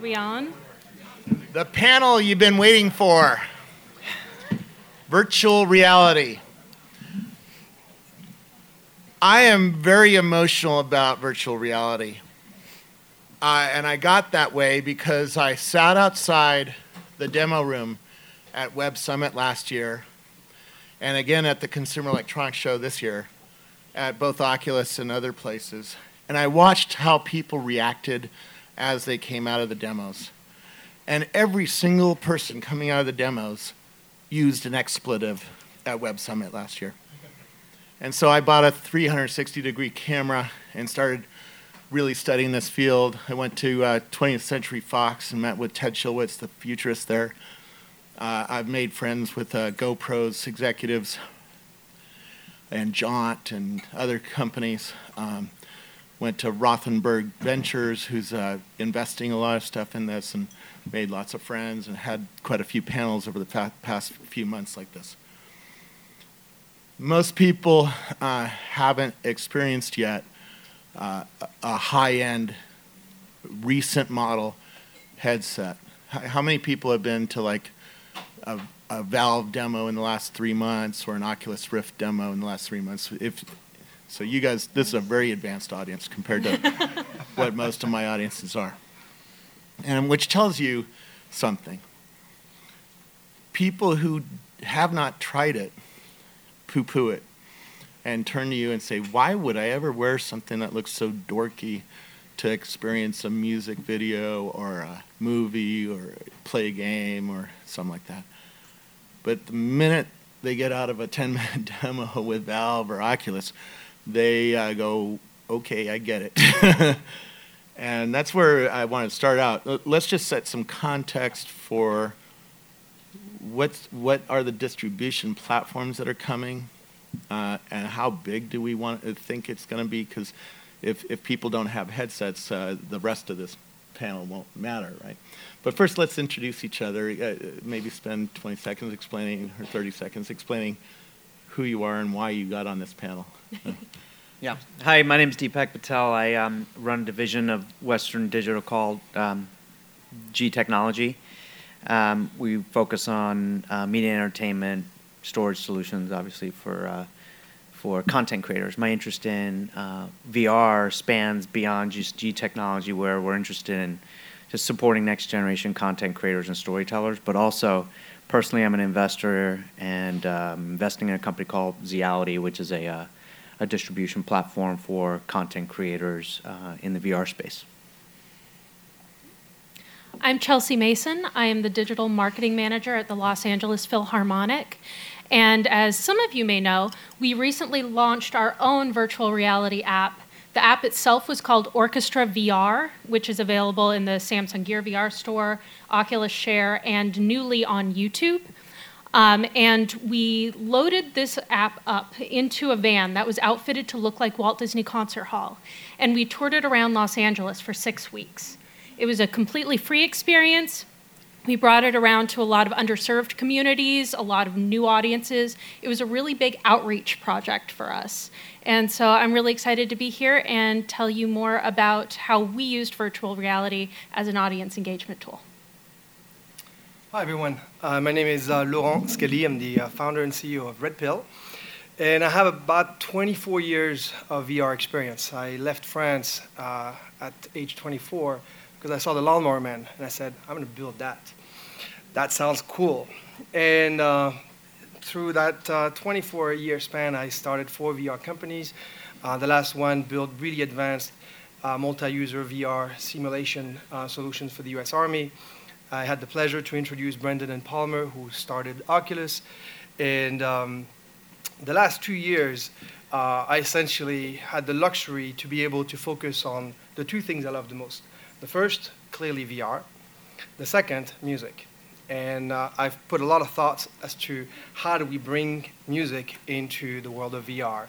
We on? The panel you've been waiting for virtual reality. I am very emotional about virtual reality. Uh, and I got that way because I sat outside the demo room at Web Summit last year and again at the Consumer Electronics Show this year at both Oculus and other places. And I watched how people reacted as they came out of the demos. And every single person coming out of the demos used an expletive at Web Summit last year. And so I bought a 360 degree camera and started really studying this field. I went to uh, 20th Century Fox and met with Ted Schilowitz, the futurist there. Uh, I've made friends with uh, GoPro's executives and Jaunt and other companies. Um, went to Rothenberg Ventures, who's uh, investing a lot of stuff in this, and made lots of friends and had quite a few panels over the past few months like this most people uh, haven't experienced yet uh, a high end, recent model headset. How many people have been to like a, a, Valve demo in the last three months or an Oculus Rift demo in the last three months? If so, you guys, this is a very advanced audience compared to what most of my audiences are, and which tells you something. People who have not tried it poo poo it and turn to you and say, Why would I ever wear something that looks so dorky to experience a music video or a movie or play a game or something like that? But the minute they get out of a 10 minute demo with Valve or Oculus, they uh, go, Okay, I get it. and that's where I want to start out. Let's just set some context for what's, what are the distribution platforms that are coming, uh, and how big do we want to think it's going to be? Because if, if people don't have headsets, uh, the rest of this panel won't matter, right? But first, let's introduce each other. Uh, maybe spend 20 seconds explaining, or 30 seconds explaining who you are and why you got on this panel. yeah. Hi, my name is Dipak Patel. I um, run a division of Western Digital called um, G Technology. Um, we focus on uh, media entertainment, storage solutions, obviously for uh, for content creators. My interest in uh, VR spans beyond just G technology, where we're interested in just supporting next generation content creators and storytellers, but also personally, I'm an investor and um, investing in a company called Zeality, which is a uh, a distribution platform for content creators uh, in the VR space. I'm Chelsea Mason. I am the digital marketing manager at the Los Angeles Philharmonic. And as some of you may know, we recently launched our own virtual reality app. The app itself was called Orchestra VR, which is available in the Samsung Gear VR store, Oculus Share, and newly on YouTube. Um, and we loaded this app up into a van that was outfitted to look like Walt Disney Concert Hall. And we toured it around Los Angeles for six weeks. It was a completely free experience. We brought it around to a lot of underserved communities, a lot of new audiences. It was a really big outreach project for us. And so I'm really excited to be here and tell you more about how we used virtual reality as an audience engagement tool. Hi, everyone. Uh, my name is uh, Laurent Scallie. I'm the uh, founder and CEO of Red Pill. And I have about 24 years of VR experience. I left France uh, at age 24 because I saw the Lawnmower Man and I said, I'm going to build that. That sounds cool. And uh, through that uh, 24 year span, I started four VR companies. Uh, the last one built really advanced uh, multi user VR simulation uh, solutions for the US Army. I had the pleasure to introduce Brendan and Palmer, who started Oculus. And um, the last two years, I essentially had the luxury to be able to focus on the two things I love the most the first, clearly VR. The second, music. And uh, I've put a lot of thoughts as to how do we bring music into the world of VR.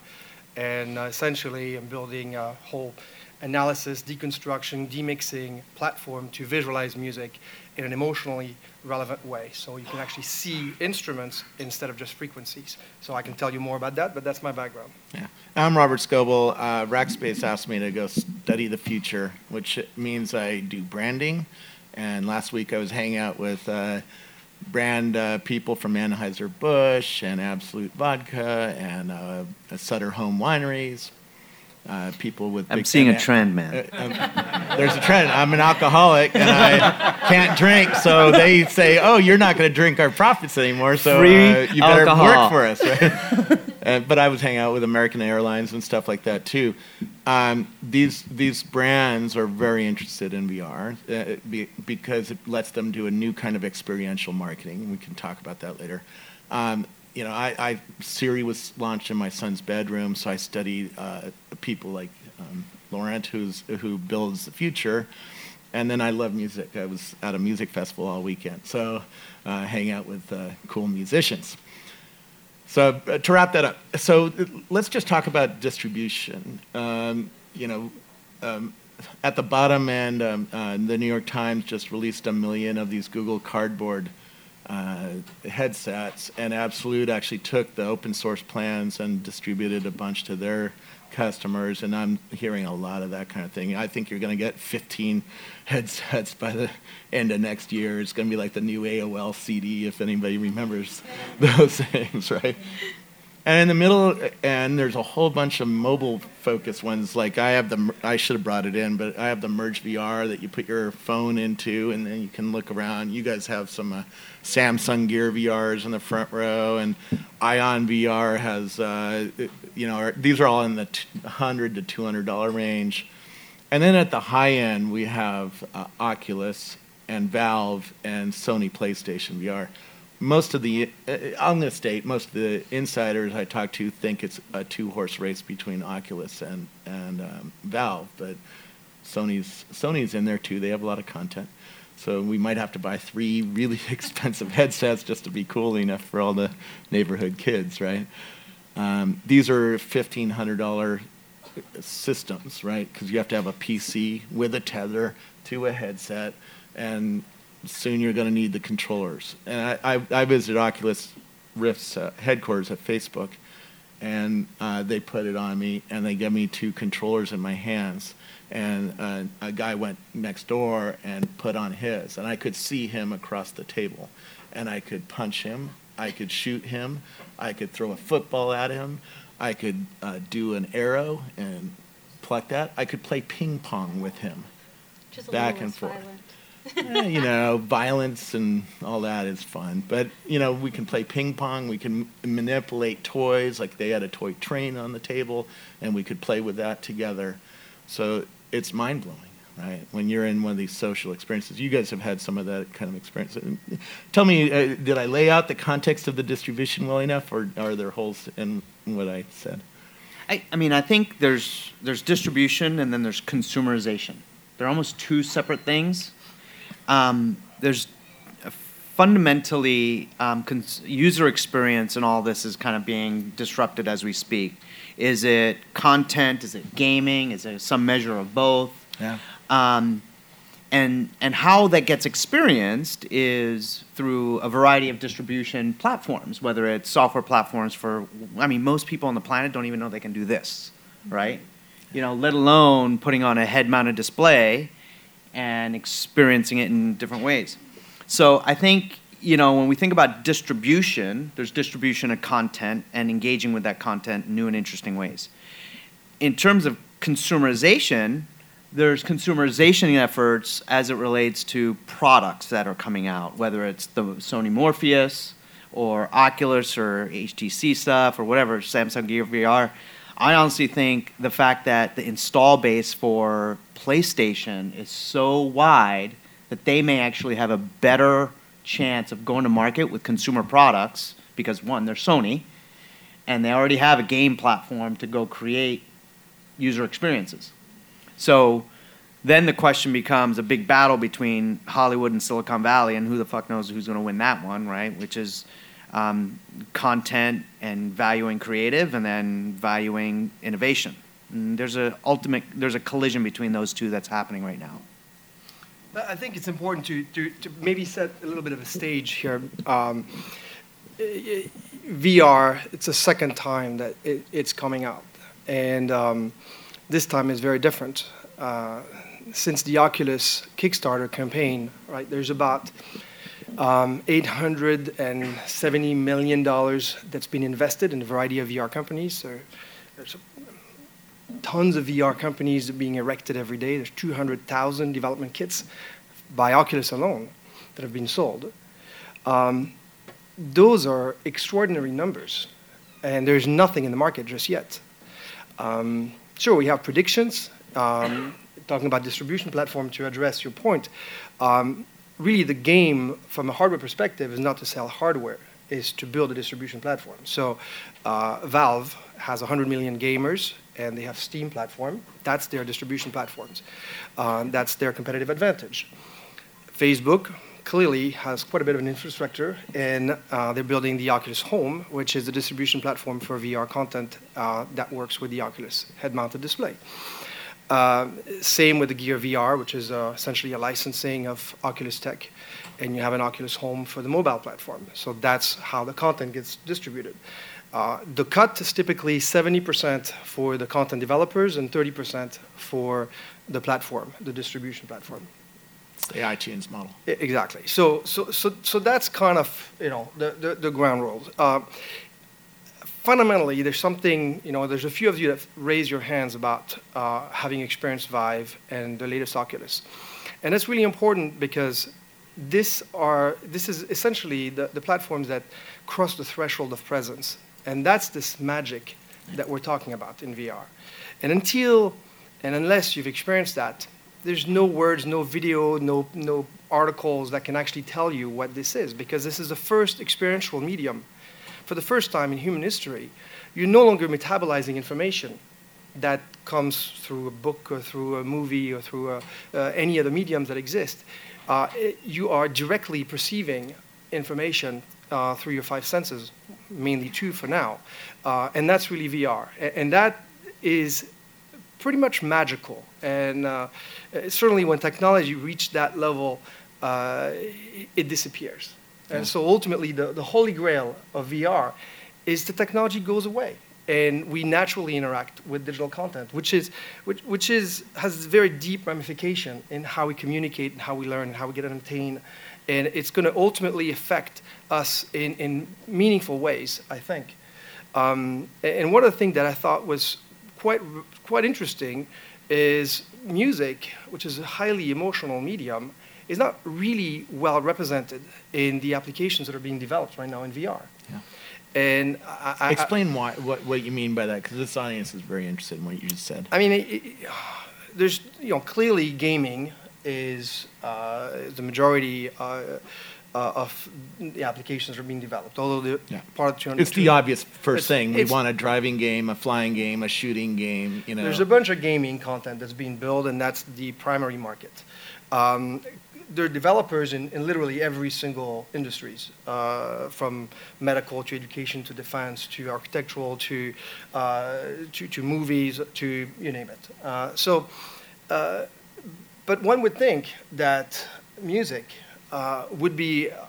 And uh, essentially, I'm building a whole analysis, deconstruction, demixing platform to visualize music in an emotionally relevant way. So you can actually see instruments instead of just frequencies. So I can tell you more about that, but that's my background. Yeah. I'm Robert Scoble. Uh, Rackspace asked me to go study the future, which means I do branding And last week I was hanging out with uh, brand uh, people from Anheuser-Busch and Absolut Vodka and uh, Sutter Home Wineries, uh, people with. I'm seeing a trend, man. uh, um, there's a trend. I'm an alcoholic and I can't drink, so they say, "Oh, you're not going to drink our profits anymore, so uh, you better alcohol." work for us." Right? uh, but I was hanging out with American Airlines and stuff like that too. Um, these these brands are very interested in VR uh, be, because it lets them do a new kind of experiential marketing. We can talk about that later. Um, you know, I, I Siri was launched in my son's bedroom, so I study uh, people like um, Laurent, who's who builds the future, and then I love music. I was at a music festival all weekend, so uh, hang out with uh, cool musicians. So uh, to wrap that up, so uh, let's just talk about distribution. Um, you know, um, at the bottom end, um, uh, the New York Times just released a million of these Google Cardboard uh, headsets, and Absolut actually took the open source plans and distributed a bunch to their customers. And I'm hearing a lot of that kind of thing. I think you're going to get 15 headsets by the end of next year. It's going to be like the new AOL CD, if anybody remembers those things, right? And in the middle, and there's a whole bunch of mobile-focused ones. Like I have the, I should have brought it in, but I have the Merge VR that you put your phone into, and then you can look around. You guys have some uh, Samsung Gear VRs in the front row, and Ion VR has, uh, you know, are- these are all in the t- 100 to 200 dollar range. And then at the high end, we have uh, Oculus and Valve and Sony PlayStation VR. Most of the, uh, I'm going to state, most of the insiders I talk to think it's a two horse race between Oculus and, and um, Valve, but Sony's, Sony's in there too. They have a lot of content. So we might have to buy three really expensive headsets just to be cool enough for all the neighborhood kids, right? Um, these are $1,500 systems, right? Because you have to have a PC with a tether to a headset, and soon you're going to need the controllers. And I, I, I visited Oculus Rift's uh, headquarters at Facebook, and uh, they put it on me, and they gave me two controllers in my hands. And uh, a guy went next door and put on his, and I could see him across the table, and I could punch him, I could shoot him, I could throw a football at him, I could uh, do an arrow and pluck that. I could play ping pong with him. A Back and forth. Eh, you know, violence and all that is fun. But, you know, we can play ping pong. We can m- manipulate toys. Like they had a toy train on the table, and we could play with that together. So it's mind blowing, right? When you're in one of these social experiences. You guys have had some of that kind of experience. Tell me, uh, did I lay out the context of the distribution well enough, or are there holes in what I said? I, I mean, I think there's there's distribution and then there's consumerization. They're almost two separate things. Um, there's fundamentally um, cons- user experience and all this is kind of being disrupted as we speak. Is it content? Is it gaming? Is it some measure of both? Yeah. Um, and and how that gets experienced is through a variety of distribution platforms, whether it's software platforms for. I mean, most people on the planet don't even know they can do this, right? You know, let alone putting on a head-mounted display and experiencing it in different ways. So I think you know when we think about distribution, there's distribution of content and engaging with that content in new and interesting ways. In terms of consumerization, there's consumerization efforts as it relates to products that are coming out, whether it's the Sony Morpheus or Oculus or HTC stuff or whatever, Samsung Gear VR. I honestly think the fact that the install base for PlayStation is so wide that they may actually have a better chance of going to market with consumer products because one, they're Sony, and they already have a game platform to go create user experiences. So then the question becomes a big battle between Hollywood and Silicon Valley, and who the fuck knows who's going to win that one, right? Which is um, content and valuing creative, and then valuing innovation. And there's a ultimate, there's a collision between those two that's happening right now. I think it's important to, to, to maybe set a little bit of a stage here. Um, VR, it's the second time that it, it's coming out. And um, this time is very different. Uh, since the Oculus Kickstarter campaign, right, there's about um, $870 million that's been invested in a variety of VR companies. There, there's tons of VR companies being erected every day. There's 200,000 development kits by Oculus alone that have been sold. Um, those are extraordinary numbers, and there's nothing in the market just yet. Um, sure, we have predictions. Um, talking about distribution platform to address your point, um, really the game from a hardware perspective is not to sell hardware, is to build a distribution platform. So uh, Valve has 100 million gamers and they have Steam platform. That's their distribution platforms. Uh, that's their competitive advantage. Facebook clearly has quite a bit of an infrastructure, and uh, they're building the Oculus Home, which is a distribution platform for VR content uh, that works with the Oculus head-mounted display. Uh, same with the Gear VR, which is uh, essentially a licensing of Oculus Tech, and you have an Oculus Home for the mobile platform. So that's how the content gets distributed. Uh, the cut is typically 70% for the content developers and 30% for the platform, the distribution platform. The iTunes model. Exactly. So, so, so, so that's kind of you know the, the, the ground rules. Uh, fundamentally, there's something, you know, there's a few of you that raise your hands about uh, having experienced Vive and the latest Oculus. And that's really important because this, are, this is essentially the, the platforms that cross the threshold of presence. And that's this magic that we're talking about in VR. And until and unless you've experienced that, there's no words, no video, no, no articles that can actually tell you what this is because this is the first experiential medium for the first time in human history, you're no longer metabolizing information that comes through a book or through a movie or through a, uh, any other mediums that exist. Uh, it, you are directly perceiving information uh, through your five senses, mainly two for now. Uh, and that's really VR. And, and, that is pretty much magical. And uh, certainly when technology reaches that level, uh, it disappears. And so ultimately, the, the holy grail of VR is the technology goes away and we naturally interact with digital content, which is which, which is has very deep ramification in how we communicate and how we learn and how we get entertained, and it's going to ultimately affect us in, in meaningful ways, I think. Um, and one of the things that I thought was quite quite interesting is music, which is a highly emotional medium, is not really well represented in the applications that are being developed right now in VR. Yeah. And I, I, explain why what, what you mean by that, because this audience is very interested in what you just said. I mean, it, it, there's you know clearly gaming is uh, the majority. Uh, uh, of the applications are being developed. Although the yeah. part of 200, it's the obvious first thing. We want a driving game, a flying game, a shooting game. You know, there's a bunch of gaming content that's being built, and that's the primary market. Um, there are developers in, in literally every single industries, uh, from medical to education to defense to architectural to, uh, to, to, movies to you name it. Uh, so, uh, but one would think that music uh, would be uh,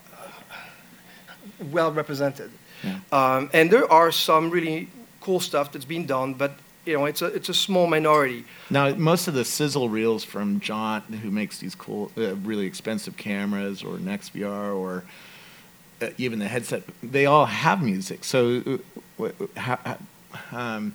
well represented. Yeah. Um, and there are some really cool stuff that's being done, but you know, it's a it's a small minority. Now, most of the sizzle reels from Jaunt, who makes these cool, uh, really expensive cameras, or NextVR, or uh, even the headset, they all have music. So, uh, how, um,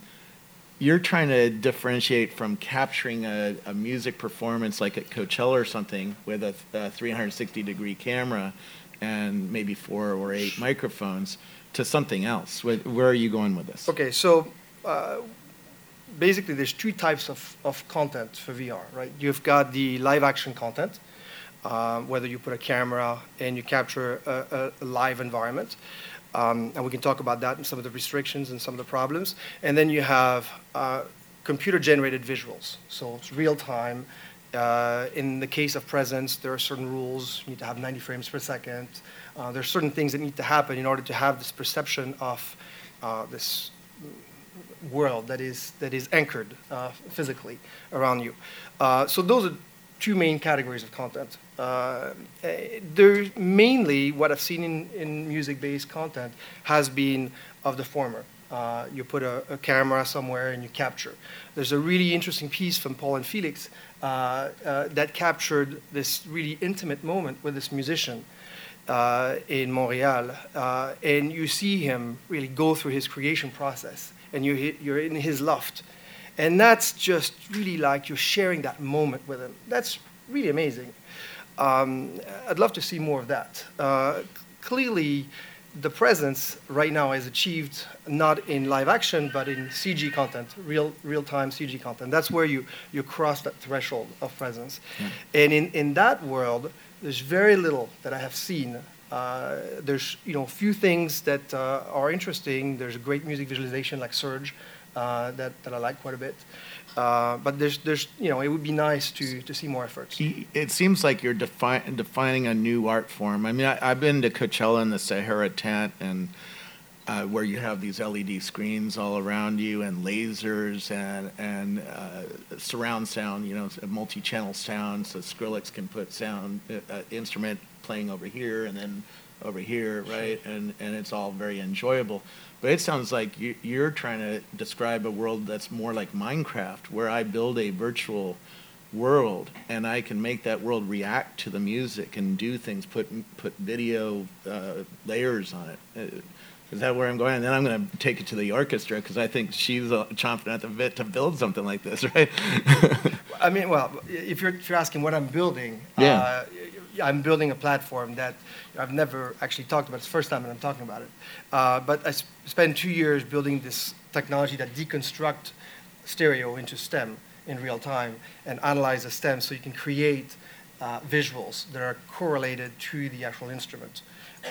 you're trying to differentiate from capturing a, a, music performance like at Coachella or something with a, a 360 degree camera and maybe four or eight microphones to something else. Where, where are you going with this? Okay, so. Uh, basically there's two types of, of content for VR, right? You've got the live action content, um, whether you put a camera and you capture a, a live environment. Um, and we can talk about that and some of the restrictions and some of the problems. And then you have uh, computer generated visuals. So it's real time. Uh, in the case of presence, there are certain rules. You need to have 90 frames per second. Uh, there are certain things that need to happen in order to have this perception of uh, this world that is, that is anchored uh, physically around you. Uh, so those are two main categories of content. Uh, they're mainly what I've seen in, in music-based content has been of the former. Uh, you put a, a, camera somewhere and you capture. There's a really interesting piece from Paul and Felix uh, uh, that captured this really intimate moment with this musician uh, in Montreal. Uh, and you see him really go through his creation process, and you're, you're in his loft. And that's just really like you're sharing that moment with him. That's really amazing. Um, I'd love to see more of that. Uh, clearly, the presence right now is achieved not in live action, but in CG content, real, real-time CG content. That's where you, you cross that threshold of presence. Yeah. And in, in that world, there's very little that I have seen. Uh, there's you know few things that uh, are interesting. There's a great music visualization like Surge uh, that, that I like quite a bit. Uh, but there's, there's, you know, it would be nice to, to see more efforts. It seems like you're defi- defining a new art form. I mean, I, have been to Coachella in the Sahara tent, and uh, where you have these LED screens all around you, and lasers, and and uh, surround sound. You know, multi-channel sound, so Skrillex can put sound uh, instrument playing over here, and then over here, right? And and it's all very enjoyable. But it sounds like you, you're trying to describe a world that's more like Minecraft, where I build a virtual world and I can make that world react to the music and do things, put put video uh, layers on it. Uh, that where I'm going? And then I'm going to take it to the orchestra because I think she's uh, chomping at the bit to build something like this, right? I mean, well, if you're, if you're asking what I'm building, yeah. Uh, I'm building a platform that I've never actually talked about. It's the first time that I'm talking about it. Uh, but I sp- spent two years building this technology that deconstruct stereo into stem in real time and analyze the stem so you can create uh, visuals that are correlated to the actual instrument.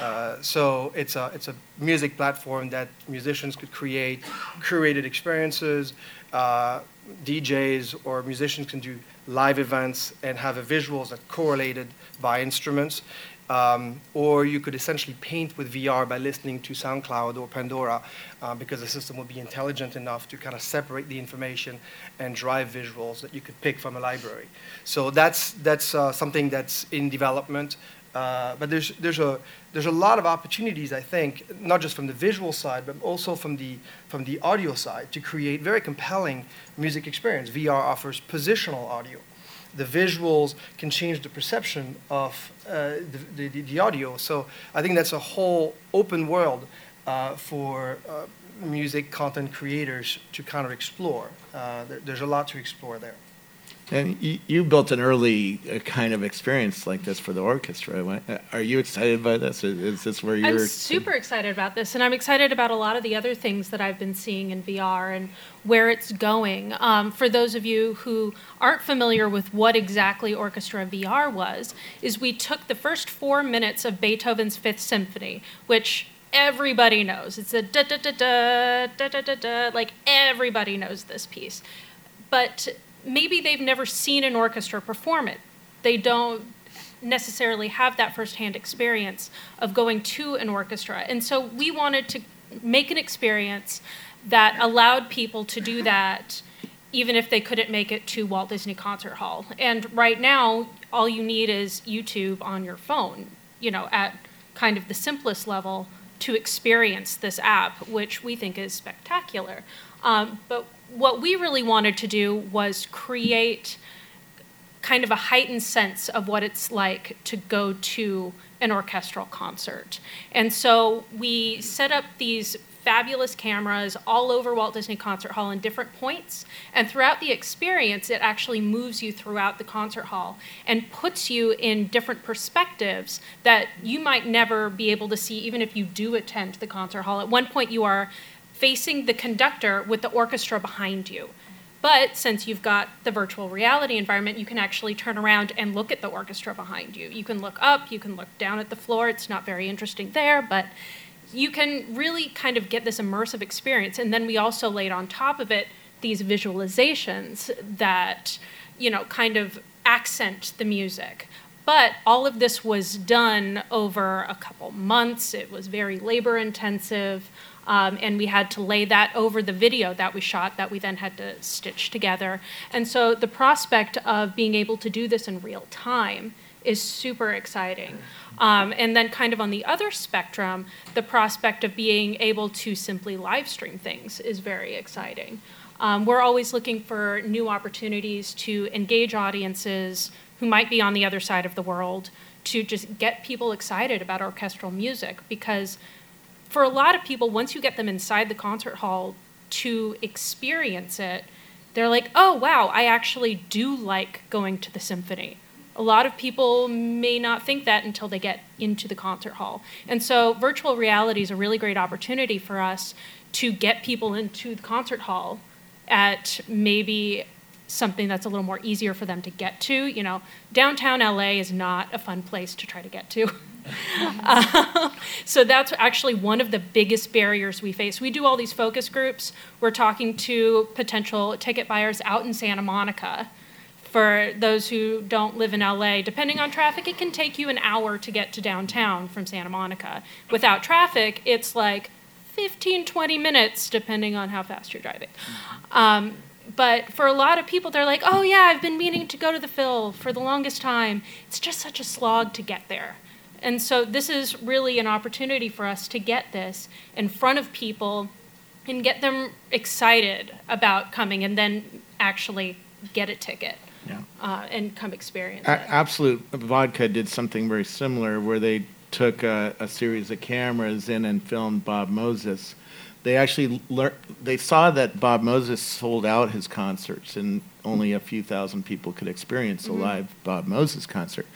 Uh, so it's a, it's a music platform that musicians could create curated experiences. Uh, DJs or musicians can do live events and have visuals that correlated by instruments. Um, or you could essentially paint with VR by listening to SoundCloud or Pandora uh, because the system would be intelligent enough to kind of separate the information and drive visuals that you could pick from a library. So that's, that's uh, something that's in development. Uh, but there's, there's, a, there's a lot of opportunities, I think, not just from the visual side, but also from the, from the audio side to create very compelling music experience. VR offers positional audio. The visuals can change the perception of uh, the, the, the, audio. So I think that's a whole open world uh, for uh, music content creators to kind of explore. Uh, there, there's a lot to explore there. And you, you, built an early uh, kind of experience like this for the orchestra. Uh, are you excited by this? Is this where you're? I'm super excited about this, and I'm excited about a lot of the other things that I've been seeing in VR and where it's going. Um, for those of you who aren't familiar with what exactly Orchestra VR was, is we took the first four minutes of Beethoven's Fifth Symphony, which everybody knows. It's a da da da da da da da da. Like everybody knows this piece, but maybe they've never seen an orchestra perform it. They don't necessarily have that firsthand experience of going to an orchestra. And so we wanted to make an experience that allowed people to do that even if they couldn't make it to Walt Disney Concert Hall. And right now, all you need is YouTube on your phone, you know, at kind of the simplest level to experience this app, which we think is spectacular. Um, but what we really wanted to do was create kind of a heightened sense of what it's like to go to an orchestral concert. And so we set up these fabulous cameras all over Walt Disney Concert Hall in different points. And throughout the experience, it actually moves you throughout the concert hall and puts you in different perspectives that you might never be able to see even if you do attend the concert hall. At one point, you are facing the conductor with the orchestra behind you. But since you've got the virtual reality environment, you can actually turn around and look at the orchestra behind you. You can look up, you can look down at the floor. It's not very interesting there, but you can really kind of get this immersive experience. And then we also laid on top of it these visualizations that, you know, kind of accent the music. But all of this was done over a couple months. It was very labor intensive. Um, and we had to lay that over the video that we shot that we then had to stitch together. And so the prospect of being able to do this in real time is super exciting. Um, and then, kind of on the other spectrum, the prospect of being able to simply live stream things is very exciting. Um, we're always looking for new opportunities to engage audiences who might be on the other side of the world to just get people excited about orchestral music because for a lot of people once you get them inside the concert hall to experience it they're like oh wow i actually do like going to the symphony a lot of people may not think that until they get into the concert hall. And so, virtual reality is a really great opportunity for us to get people into the concert hall at maybe something that's a little more easier for them to get to. You know, downtown LA is not a fun place to try to get to. uh, so that's actually one of the biggest barriers we face. We do all these focus groups. We're talking to potential ticket buyers out in Santa Monica for those who don't live in LA, depending on traffic, it can take you an hour to get to downtown from Santa Monica. Without traffic, it's like 15, 20 minutes, depending on how fast you're driving. Um, but for a lot of people, they're like, oh, yeah, I've been meaning to go to the Phil for the longest time. It's just such a slog to get there. And so, this is really an opportunity for us to get this in front of people and get them excited about coming and then actually get a ticket Yeah. uh, and come experience A- it. Absolut Vodka did something very similar where they took a, a series of cameras in and filmed Bob Moses. They actually lear- they saw that Bob Moses sold out his concerts and only a few thousand people could experience a live Bob Moses concert.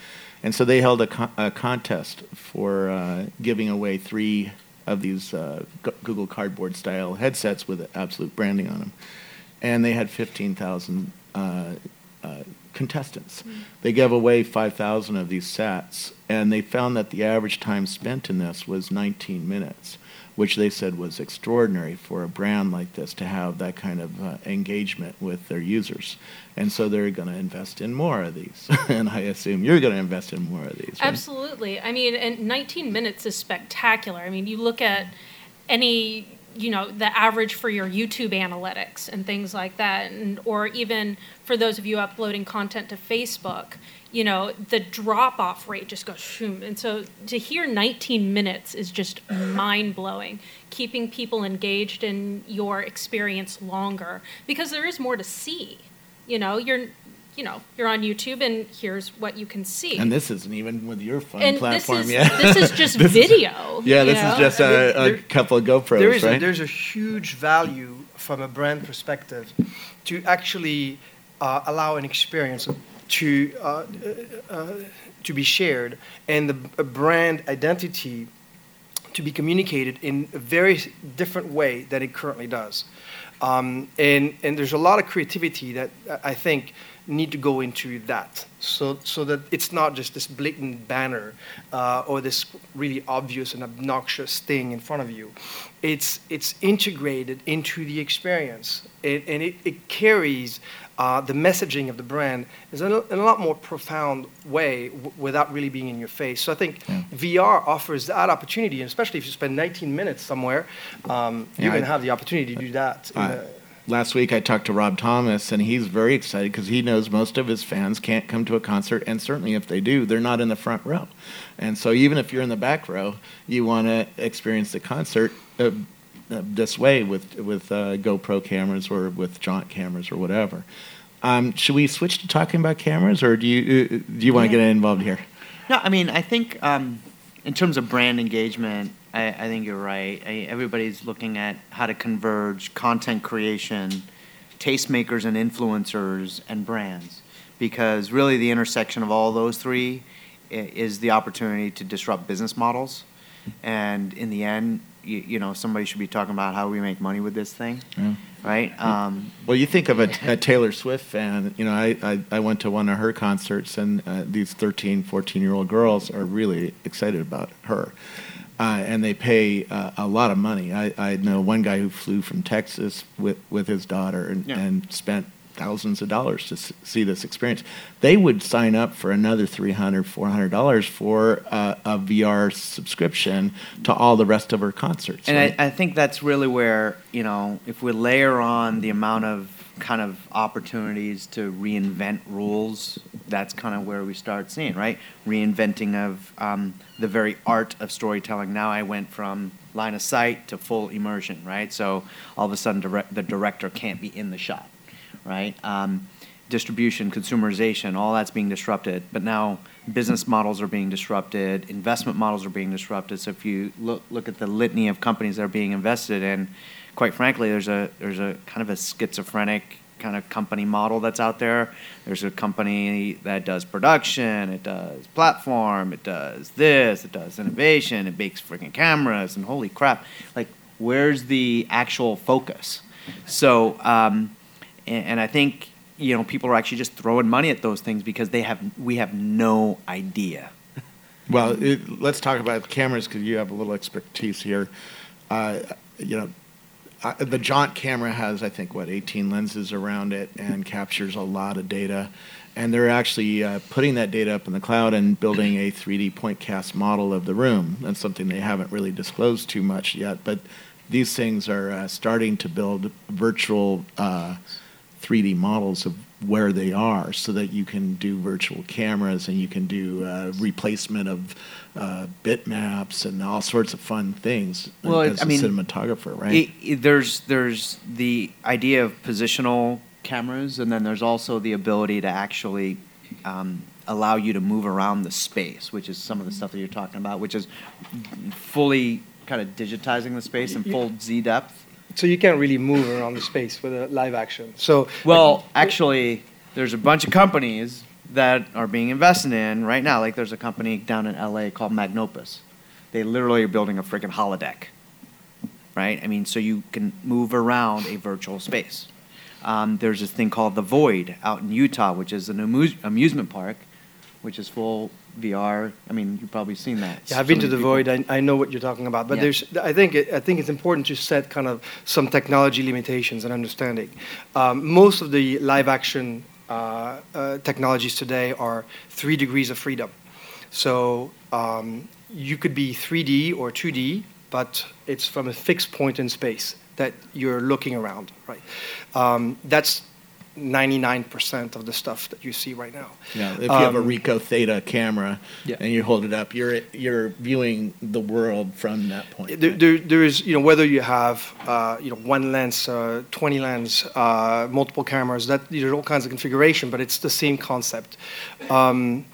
And so they held a, co- a contest for uh, giving away three of these uh, G- Google Cardboard style headsets with Absolut branding on them. And they had 15,000 uh, uh, contestants. They gave away 5,000 of these sets, and they found that the average time spent in this was 19 minutes, which they said was extraordinary for a brand like this to have that kind of uh, engagement with their users. And so they're going to invest in more of these. and I assume you're going to invest in more of these. Right? Absolutely. I mean, and 19 minutes is spectacular. I mean, you look at any, you know, the average for your YouTube analytics and things like that, and or even for those of you uploading content to Facebook, you know, the drop off rate just goes shoom. And so to hear 19 minutes is just mind blowing, keeping people engaged in your experience longer because there is more to see. You know, you're you know, you're on YouTube and here's what you can see. And this isn't even with your fun And this platform is- yet. this is just This video, yeah, this know? is just a, a there- couple of GoPros, there is right? a, there's a huge value from a brand perspective to actually uh, allow an experience to uh, uh, to be shared and the brand identity to be communicated in a very different way than it currently does. Um, and, and there's a lot of creativity that I think need to go into that so, so that it's not just this blatant banner uh, or this really obvious and obnoxious thing in front of you. It's, it's integrated into the experience and, and it, it carries uh, the messaging of the brand is in a, in a lot more profound way w- without really being in your face. So I think Yeah. VR offers that opportunity, and especially if you spend 19 minutes somewhere, um, Yeah, you're going I- to have the opportunity to do that. in I- a- last week I talked to Rob Thomas, and he's very excited because he knows most of his fans can't come to a concert, and certainly if they do, they're not in the front row. And so even if you're in the back row, you want to experience the concert uh, this way with with uh, GoPro cameras or with jaunt cameras or whatever. Um, should we switch to talking about cameras, or do you uh, do you want to Yeah. get involved here? No, I mean, I think um, in terms of brand engagement, I, I think you're right. I, everybody's looking at how to converge content creation, tastemakers and influencers, and brands. Because really, the intersection of all those three is the opportunity to disrupt business models. And in the end, you, you know, somebody should be talking about how we make money with this thing, Yeah. right? Um, Well, you think of a, a Taylor Swift fan. You know, I, I, I went to one of her concerts, and uh, these 13, 14 year old girls are really excited about her. Uh, and they pay uh, a lot of money. I, I know one guy who flew from Texas with, with his daughter and, Yeah. and spent thousands of dollars to s- see this experience. They would sign up for another $300, $400 for uh, a VR subscription to all the rest of our concerts. And right? I, I think that's really where, you know, if we layer on the amount of kind of opportunities to reinvent rules, that's kind of where we start seeing, right? Reinventing of um, the very art of storytelling. Now I went from line of sight to full immersion, right? So all of a sudden direct, the director can't be in the shot, right? Um, distribution, consumerization, all that's being disrupted. But now business models are being disrupted, investment models are being disrupted. So if you look look at the litany of companies that are being invested in, quite frankly, there's a there's a kind of a schizophrenic kind of company model that's out there. There's a company that does production, it does platform, it does this, it does innovation, it makes freaking cameras, and holy crap, like where's the actual focus? So, um, and, I think you know people are actually just throwing money at those things because they have we have no idea. Well, it, let's talk about cameras because you have a little expertise here. Uh, you know, the Jaunt camera has, I think, what 18 lenses around it and captures a lot of data. And they're actually uh, putting that data up in the cloud and building a 3D point cast model of the room. That's something they haven't really disclosed too much yet, but these things are uh, starting to build virtual uh, 3D models of where they are so that you can do virtual cameras and you can do uh, replacement of uh, bitmaps and all sorts of fun things Well, as I a mean, cinematographer, right? It, it- there's there's the idea of positional cameras, and then there's also the ability to actually um, allow you to move around the space, which is some of the stuff that you're talking about, which is fully kind of digitizing the space in full Z depth. So you can't really move around the space with a live action. So Well, actually, there's a bunch of companies that are being invested in right now. Like there's a company down in LA called Magnopus. They literally are building a freaking holodeck, right? I mean, so you can move around a virtual space. Um, there's this thing called the Void out in Utah, which is an amuse- amusement park, which is full VR. I mean, you've probably seen that. Yeah, I've So been to the people- void. I, I know what you're talking about, but Yeah. there's. I think it, I think it's important to set kind of some technology limitations and understanding. Um, most of the live action uh, uh, technologies today are three degrees of freedom. So um, you could be 3D or 2D, but it's from a fixed point in space that you're looking around, right? Um, that's 99% of the stuff that you see right now. Yeah, if you have a Um, Ricoh Theta camera Yeah. and you hold it up, you're you're viewing the world from that point. There, right? there, there is, you know, whether you have, uh, you know, one lens, uh, 20 lens, uh, multiple cameras, that there's all kinds of configuration, but it's the same concept. Um,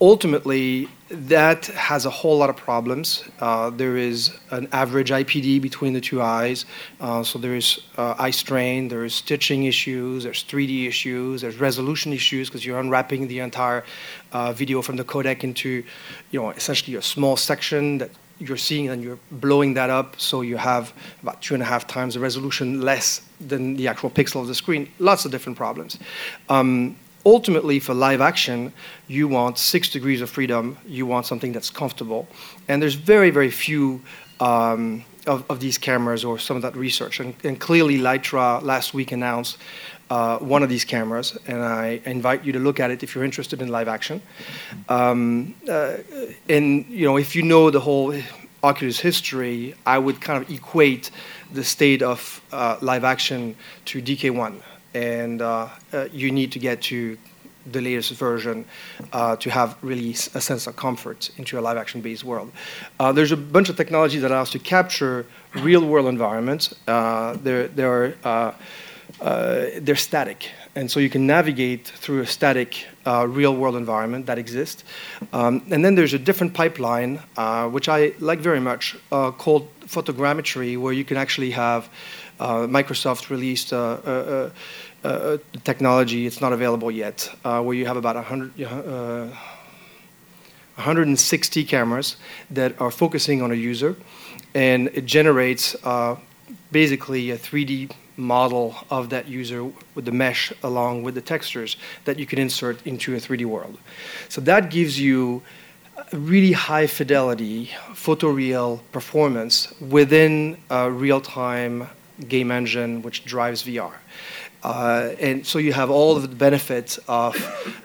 ultimately, that has a whole lot of problems. Uh, there is an average IPD between the two eyes, uh, so there is uh, eye strain, there is stitching issues, there's 3D issues, there's resolution issues because you're unwrapping the entire uh, video from the codec into, you know, essentially a small section that you're seeing and you're blowing that up so you have about two and a half times the resolution less than the actual pixel of the screen. Lots of different problems. Um, ultimately, for live action, you want six degrees of freedom. You want something that's comfortable. And there's very, very few um, of, of these cameras or some of that research. And, and clearly, Lytro last week announced uh, one of these cameras, and I invite you to look at it if you're interested in live action. Um, uh, and you know, if you know the whole Oculus history, I would kind of equate the state of uh, live action to DK1, and uh, uh, you need to get to the latest version uh, to have really a sense of comfort into a live action based world. Uh, there's a bunch of technology that allows to capture real world environments. Uh, there are uh, they're static. And so you can navigate through a static real world environment that exists. Um, and then there's a different pipeline, which I like very much, called photogrammetry, where you can actually have Microsoft released uh, uh, technology, it's not available yet, uh, where you have about 100. Uh, 160 cameras that are focusing on a user, and it generates uh, basically a 3D model of that user with the mesh along with the textures that you can insert into a 3D world. So that gives you really high fidelity photoreal performance within a real time game engine which drives VR. Uh, and so you have all of the benefits of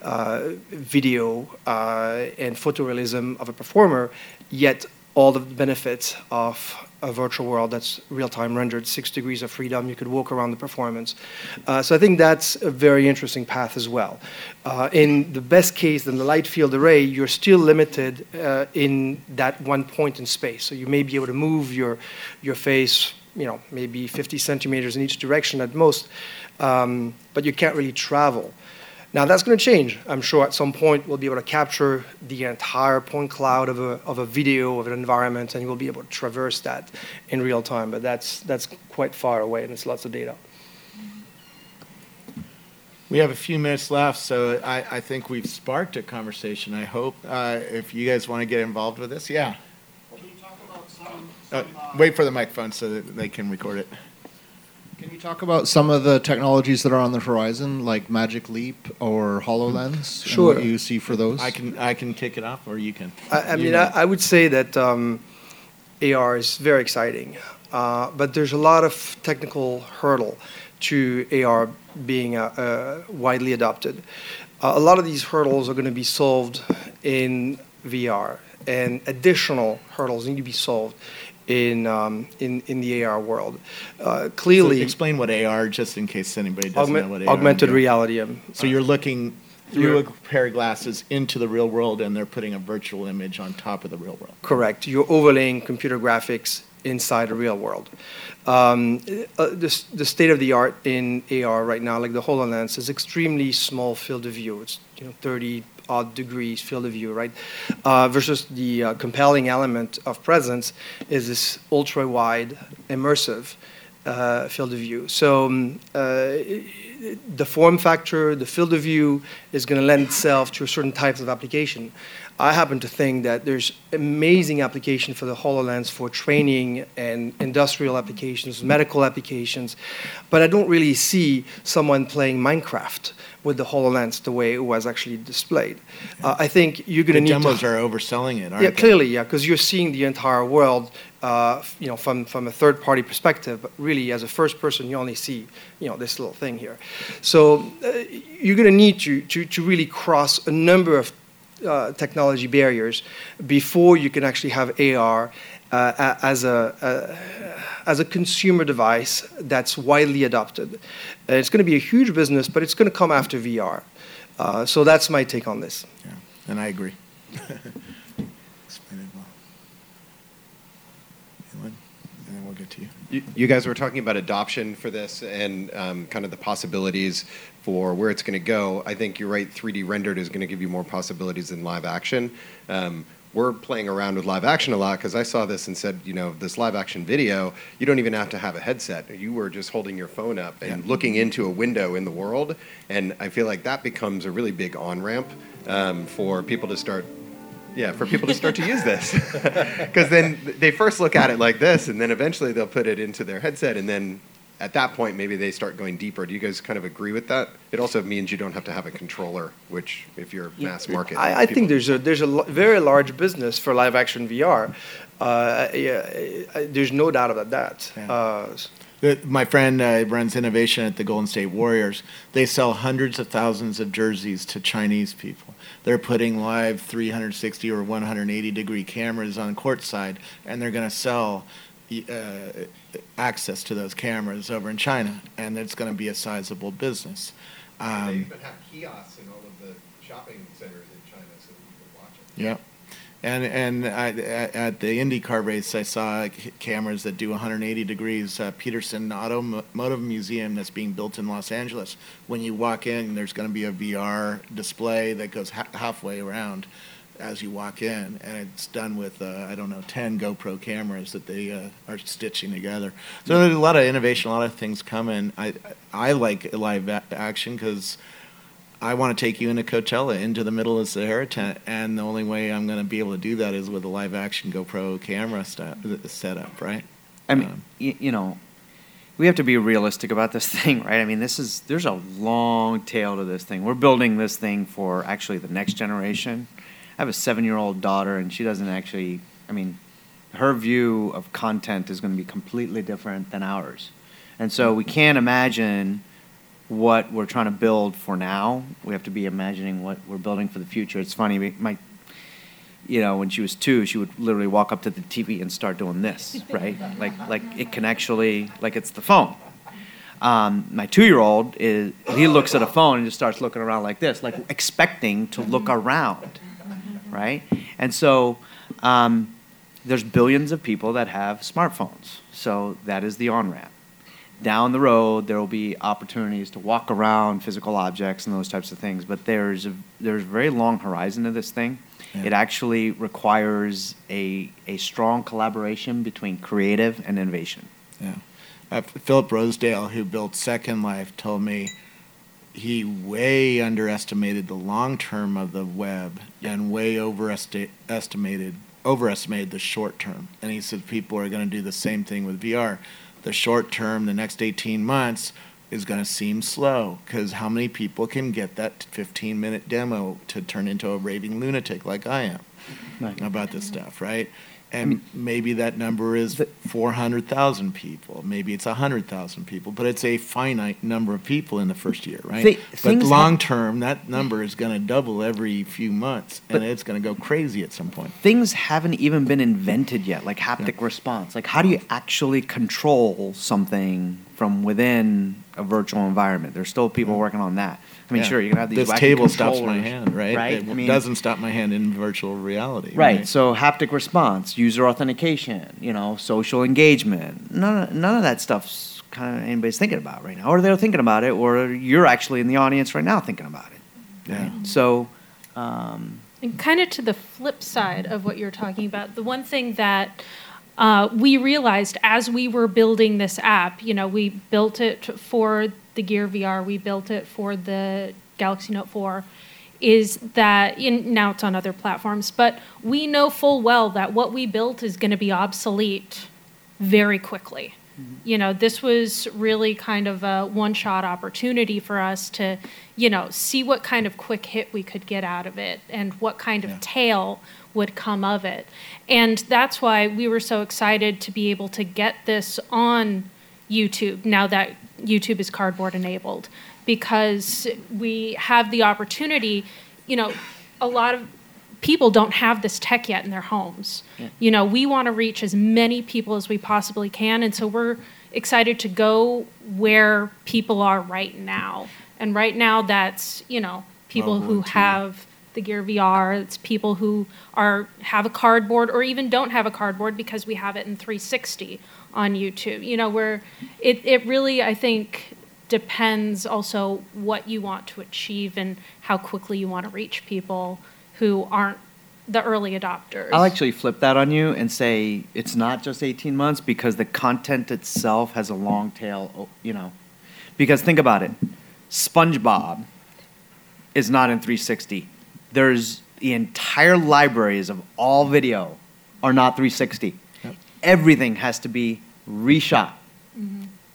uh, video uh, and photorealism of a performer, yet all of the benefits of a virtual world that's real-time rendered, six degrees of freedom. You could walk around the performance. Uh, so I think that's a very interesting path as well. Uh, in the best case, in the light field array, you're still limited uh, in that one point in space. So you may be able to move your your face, you know, maybe 50 centimeters in each direction at most, um, but you can't really travel. Now that's going to change. I'm sure at some point we'll be able to capture the entire point cloud of a, of a video of an environment and we'll be able to traverse that in real time. But that's, that's quite far away and it's lots of data. We have a few minutes left, so I, I think we've sparked a conversation. I hope uh, if you guys want to get involved with this, yeah. Some, Uh, uh, wait for the microphone so that they can record it. Can you talk about some of the technologies that are on the horizon, like Magic Leap or HoloLens? Sure. And what you see for those? I can I can kick it off, or you can. I, I You mean. I, I would say that um, AR is very exciting, uh, but there's a lot of technical hurdle to AR being uh, uh, widely adopted. Uh, a lot of these hurdles are going to be solved in VR, and additional hurdles need to be solved in um, in, in the AR world. Uh, So clearly, explain what AR, just in case anybody doesn't augment- know what AR augmented is. reality. Um, So you're looking through a pair of glasses into the real world, and they're putting a virtual image on top of the real world. Correct. You're overlaying computer graphics inside the real world. Um, uh, the, the state of the art in AR right now, like the HoloLens, is extremely small field of view. It's you know 30 odd degrees field of view, right? Uh, versus the uh, compelling element of presence is this ultra wide, immersive uh, field of view. So um, uh, the form factor, the field of view is going to lend itself to certain types of application. I happen to think that there's amazing application for the HoloLens for training and industrial applications, medical applications, but I don't really see someone playing Minecraft with the HoloLens the way it was actually displayed. Uh, I think you're going to need to demos are overselling it, aren't they? yeah, they? clearly, yeah, because you're seeing the entire world, uh, you know, from, from a third-party perspective. But really, as a first person, you only see, you know, this little thing here. So uh, you're going to need to, to to really cross a number of uh, technology barriers before you can actually have AR uh, as a uh, as a consumer device that's widely adopted. Uh, it's going to be a huge business, but it's going to come after VR. Uh, so that's my take on this. Yeah, and I agree. Explain it well. Anyone? And then we'll get to you. You, you guys were talking about adoption for this and um, kind of the possibilities for where it's going to go. I think you're right. 3D rendered is going to give you more possibilities than live action. Um, we're playing around with live action a lot because I saw this and said, you know, this live action video, you don't even have to have a headset. You were just holding your phone up and looking into a window in the world. And I feel like that becomes a really big on ramp um, for people to start yeah, for people to start to use this. Because then they first look at it like this, and then eventually they'll put it into their headset, and then at that point, maybe they start going deeper. Do you guys kind of agree with that? It also means you don't have to have a controller, which, if you're mass market, I, I think there's a there's a very large business for live action VR. Uh, yeah, I- there's no doubt about that. Yeah. Uh, My friend uh, runs innovation at the Golden State Warriors. They sell hundreds of thousands of jerseys to Chinese people. They're putting live 360 or 180 degree cameras on courtside, and they're going to sell uh, access to those cameras over in China, and it's going to be a sizable business. Um, have kiosks in all of the shopping centers in China so that you can watch it. Yep. And and I, at the IndyCar race, I saw cameras that do 180 degrees. Uh, Peterson Automotive Museum that's being built in Los Angeles. When you walk in, there's going to be a VR display that goes ha- halfway around as you walk in, and it's done with uh, I don't know 10 GoPro cameras that they uh, are stitching together. So there's a lot of innovation, a lot of things coming. I I like live action because. I want to take you into Coachella, into the middle of the Sahara tent, and the only way I'm going to be able to do that is with a live action GoPro camera sta- setup, right? I mean, Um, y- you know, we have to be realistic about this thing, right? I mean, this is there's a long tail to this thing. We're building this thing for actually the next generation. I have a seven-year-old daughter, and she doesn't actually. I mean, her view of content is going to be completely different than ours, and so we can't imagine what we're trying to build for now. We have to be imagining what we're building for the future. It's funny, we- my, you know, when she was two, she would literally walk up to the TV and start doing this, right? Like, like it can actually, like it's the phone. Um, my two-year-old is he looks at a phone and just starts looking around like this, like expecting to look around, right? And so um, there's billions of people that have smartphones, so that is the on-ramp. Down the road, there will be opportunities to walk around physical objects and those types of things, but there's a, there's a very long horizon to this thing. Yeah. It actually requires a, a strong collaboration between creative and innovation. Yeah. Uh, Philip Rosedale, who built Second Life, told me he way underestimated the long term of the web and way overestimated overestimated the short term. And he said people are going to do the same thing with VR. The short term, the next 18 months, is going to seem slow because how many people can get that 15 minute demo to turn into a raving lunatic like I am? Right. about this stuff, right? And maybe that number is 400,000 people. Maybe it's 100,000 people, but it's a finite number of people in the first year, right? Thi- but long term, that number is going to double every few months, and it's going to go crazy at some point. Things haven't even been invented yet, like haptic response. Like, how do you actually control something from within a virtual environment? There's still people working on that. I mean, Yeah. sure, you can have these This wacky table stops my hand, right? Right. It I mean, doesn't stop my hand in virtual reality. Right. So haptic response, user authentication, you know, social engagement. None of, none of that stuff's kind of anybody's thinking about right now, or they're thinking about it, or you're actually in the audience right now thinking about it. Yeah. So, um, And kind of to the flip side of what you're talking about, the one thing that uh, we realized as we were building this app, you know, we built it for the Gear VR, we built it for the Galaxy Note 4, is that in, now it's on other platforms, but we know full well that what we built is going to be obsolete very quickly. Mm-hmm. You know, this was really kind of a one shot opportunity for us to, you know, see what kind of quick hit we could get out of it and what kind of Yeah. tail would come of it. And that's why we were so excited to be able to get this on YouTube now that YouTube is cardboard enabled because we have the opportunity, you know, a lot of people don't have this tech yet in their homes. You know, we want to reach as many people as we possibly can, and so we're excited to go where people are right now. And right now, that's you know people World who have the Gear VR. It's people who are have a cardboard or even don't have a cardboard because we have it in 360 on YouTube. You know, where it it really I think depends also what you want to achieve and how quickly you want to reach people who aren't the early adopters. I'll actually flip that on you and say it's not just 18 months because the content itself has a long tail, oh, you know. Because think about it SpongeBob is not in 360. There's the entire libraries of all video are not 360. Yep. Everything has to be reshot.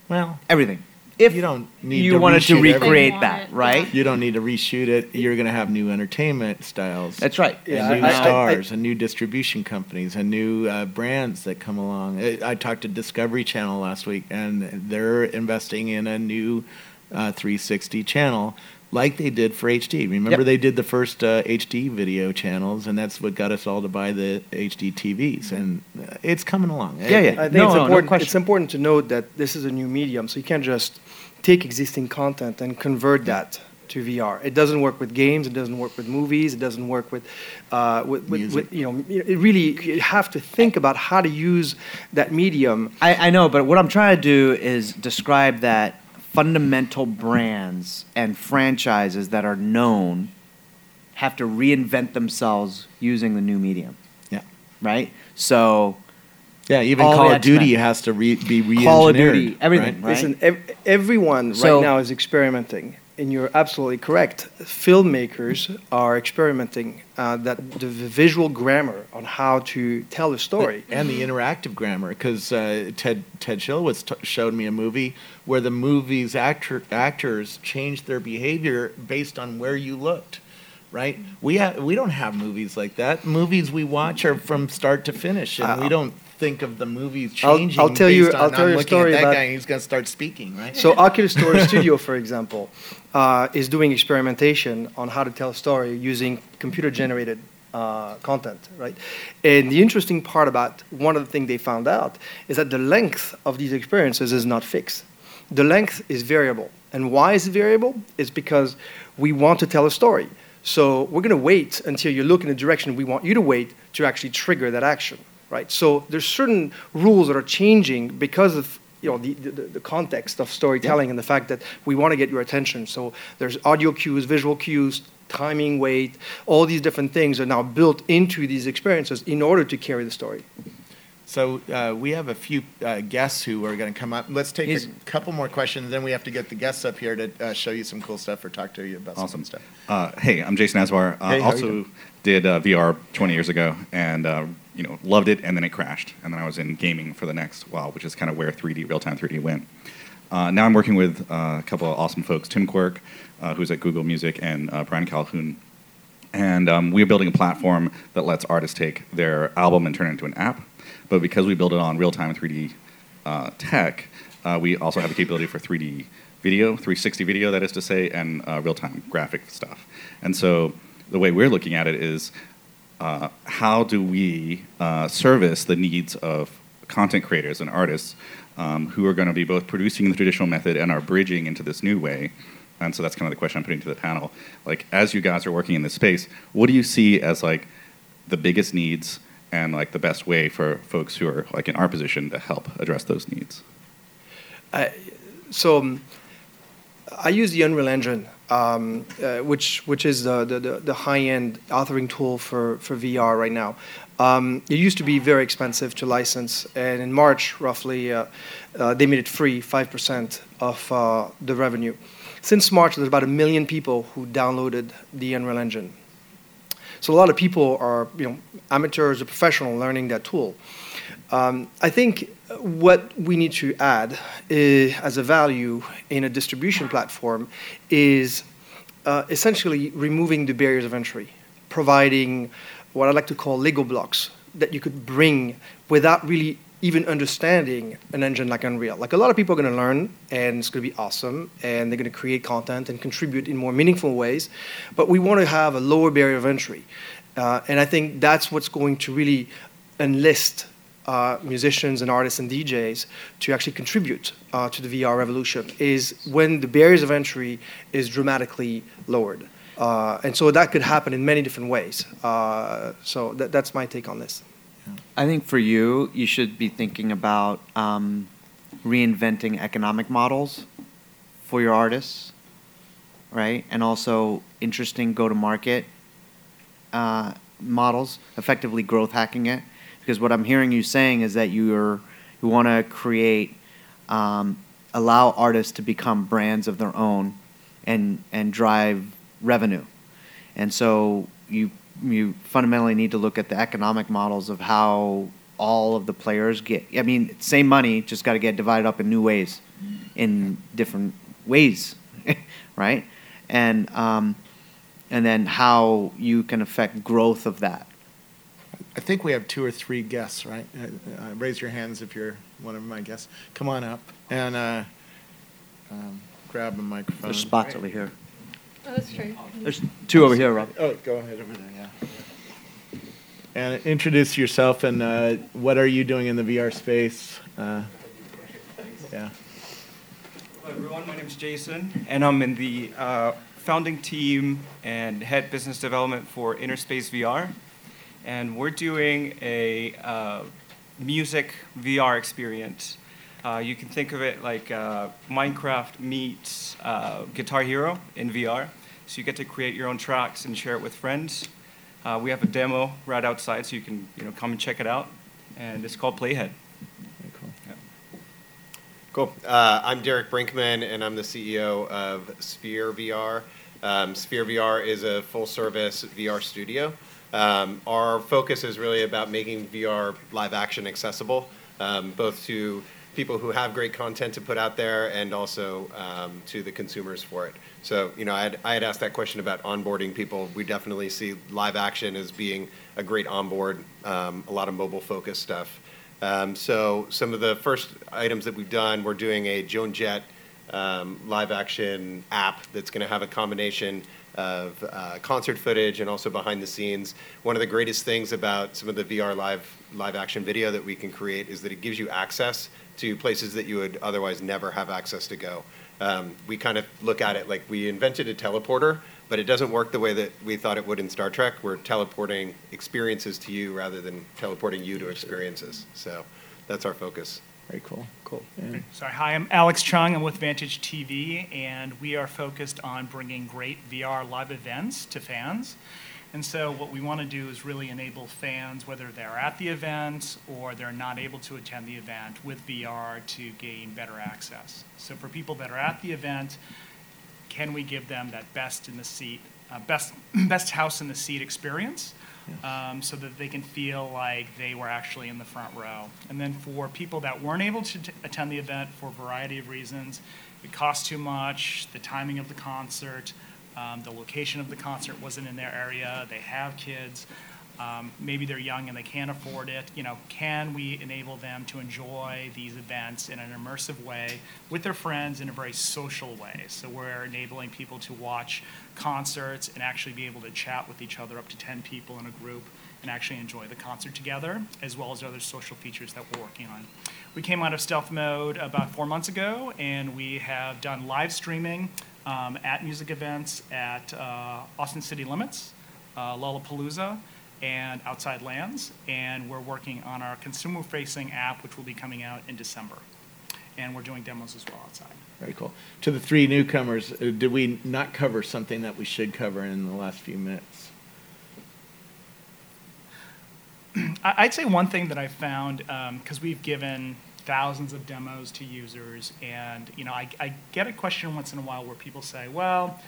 Well, Everything. If you don't need you to wanted to recreate They that, it, right? You don't need to reshoot it. You're going to have new entertainment styles. That's right. Yeah, and new I- I- I- stars and new distribution companies and new uh, brands that come along. I, I talked to Discovery Channel last week, and they're investing in a new uh, 360 channel like they did for HD. Remember, Yep. they did the first uh, HD video channels, and that's what got us all to buy the HD TVs. And uh, it's coming along. Yeah, yeah. I think No, it's no, no important. question. it's important to note that this is a new medium, so you can't just take existing content and convert that to VR. It doesn't work with games. It doesn't work with movies. It doesn't work with, uh, with, with, with you know. It really, you have to think about how to use that medium. I, I know, but what I'm trying to do is describe that fundamental brands and franchises that are known have to reinvent themselves using the new medium. Yeah. Right? So, Yeah, even All Call of X-Men. Duty has to re- be re-engineered. Call of Duty, everything, right? right? Listen, ev- everyone So- right now is experimenting, and you're absolutely correct. Filmmakers are experimenting uh, that the visual grammar on how to tell a story. and the interactive grammar because uh, Ted Ted Schilowitz t- showed me a movie where the movie's actor actors changed their behavior based on where you looked. right? We ha- we don't have movies like that. Movies we watch are from start to finish, and Uh, we don't think of the movies I'll- changing. I'll tell you- I'll tell you a story that about- guy, and he's going to start speaking, right? So Oculus Story Studio, for example, uh, is doing experimentation on how to tell a story using computer-generated uh, content, right? And the interesting part about one of the things they found out is that the length of these experiences is not fixed. The length is variable. And why is it variable? It's because we want to tell a story. So we're going to wait until you look in the direction we want you to wait to actually trigger that action, right? So there's certain rules that are changing because of you know the, the, the context of storytelling and the fact that we want to get your attention. So there's audio cues, visual cues, timing, weight, all these different things are now built into these experiences in order to carry the story. So uh, we have a few uh, guests who are going to come up. Let's take He's- a couple more questions, then we have to get the guests up here to uh, show you some cool stuff or talk to you about Awesome some stuff. Uh, hey, I'm Jason Aswar. Uh, Hey, how are you also did uh, VR 20 years ago, and uh, you know loved it, and then it crashed, and then I was in gaming for the next while, which is kind of where 3D real-time 3D went. Uh, now I'm working with uh, a couple of awesome folks, Tim Quirk, uh, who's at Google Music, and uh, Brian Calhoun. And um, we're building a platform that lets artists take their album and turn it into an app. But because we build it on real-time 3D uh, tech, uh, we also have the capability for 3D video, 360 video, that is to say, and real-time graphic stuff. And so the way we're looking at it is uh, how do we uh, service the needs of content creators and artists um, who are going to be both producing the traditional method and are bridging into this new way? And so that's kind of the question I'm putting to the panel. Like, as you guys are working in this space, what do you see as like the biggest needs and like the best way for folks who are like in our position to help address those needs? So um, I use the Unreal Engine, um, uh, which which is the, the, the, high-end authoring tool for, for VR right now. Um, it used to be very expensive to license, and in March, roughly, uh, uh, they made it free, five percent of uh, the revenue. Since March, there's about a million people who downloaded the Unreal Engine. So a lot of people are, you know, amateurs or professional learning that tool. Um, I think what we need to add i- as a value in a distribution platform is uh, essentially removing the barriers of entry, providing what I like to call Lego blocks that you could bring without really even understanding an engine like Unreal. Like a lot of people are going to learn, and it's going to be awesome, and they're going to create content and contribute in more meaningful ways. But we want to have a lower barrier of entry, uh, and I think that's what's going to really enlist uh, musicians and artists and DJs to actually contribute uh, to the VR revolution. Is when the barriers of entry is dramatically lowered. Uh, and so that could happen in many different ways. Uh, so that, that's my take on this. I think for you, you should be thinking about um, reinventing economic models for your artists, right? And also interesting go-to-market uh, models, effectively growth hacking it. Because what I'm hearing you saying is that you're you want to create, um, allow artists to become brands of their own, and and drive revenue. And so you you fundamentally need to look at the economic models of how all of the players get. I mean, same money, just got to get divided up in new ways, in different ways, right? And um, and then how you can affect growth of that. I think we have two or three guests, right? Uh, uh, raise your hands if you're one of my guests. Come on up and uh, um, grab a microphone. There's spots over here. Oh, that's true. There's two over here, Rob. Oh, go ahead over there, yeah. And introduce yourself and uh, what are you doing in the VR space? Uh, yeah. Hello everyone, my name is Jason, and I'm in the uh, founding team and head business development for Interspace VR. And we're doing a uh, music VR experience. Uh, you can think of it like uh, Minecraft meets uh, Guitar Hero in VR. So you get to create your own tracks and share it with friends. Uh, we have a demo right outside, so you can you know come and check it out. And it's called Playhead. Very cool. Cool. Uh, I'm Derek Brinkman, and I'm the CEO of Sphere VR. Um, Sphere VR is a full service VR studio. Um, our focus is really about making VR live action accessible, um, both to people who have great content to put out there and also um, to the consumers for it. So, you know, I had, I had asked that question about onboarding people. We definitely see live action as being a great onboard, um, a lot of mobile focused stuff. Um, so, some of the first items that we've done, we're doing a Joan Jett um, live action app that's going to have a combination of uh, concert footage and also behind the scenes. One of the greatest things about some of the VR live live action video that we can create is that it gives you access to places that you would otherwise never have access to go. Um, we kind of look at it like we invented a teleporter, but it doesn't work the way that we thought it would in Star Trek. We're teleporting experiences to you rather than teleporting you to experiences. So that's our focus. Very cool. Cool. Yeah. Sorry, hi, I'm Alex Chung. I'm with Vantage TV, and we are focused on bringing great VR live events to fans. And so, what we want to do is really enable fans, whether they're at the event or they're not able to attend the event, with VR to gain better access. So, for people that are at the event, can we give them that best in the seat, uh, best best house in the seat experience? um, so that they can feel like they were actually in the front row. And then for people that weren't able to t- attend the event for a variety of reasons, it cost too much, the timing of the concert, um, the location of the concert wasn't in their area, they have kids. Um, maybe they're young and they can't afford it. You know, can we enable them to enjoy these events in an immersive way with their friends in a very social way? So we're enabling people to watch concerts and actually be able to chat with each other, up to 10 people in a group, and actually enjoy the concert together, as well as other social features that we're working on. We came out of stealth mode about four months ago, and we have done live streaming um, at music events at uh, Austin City Limits, uh, Lollapalooza, and Outside Lands, and we're working on our consumer-facing app, which will be coming out in December. And we're doing demos as well outside. Very cool. To the three newcomers, uh, did we not cover something that we should cover in the last few minutes? I'd say one thing that I found, because we've given thousands of demos to users, and you know, I, I get a question once in a while where people say, "Well,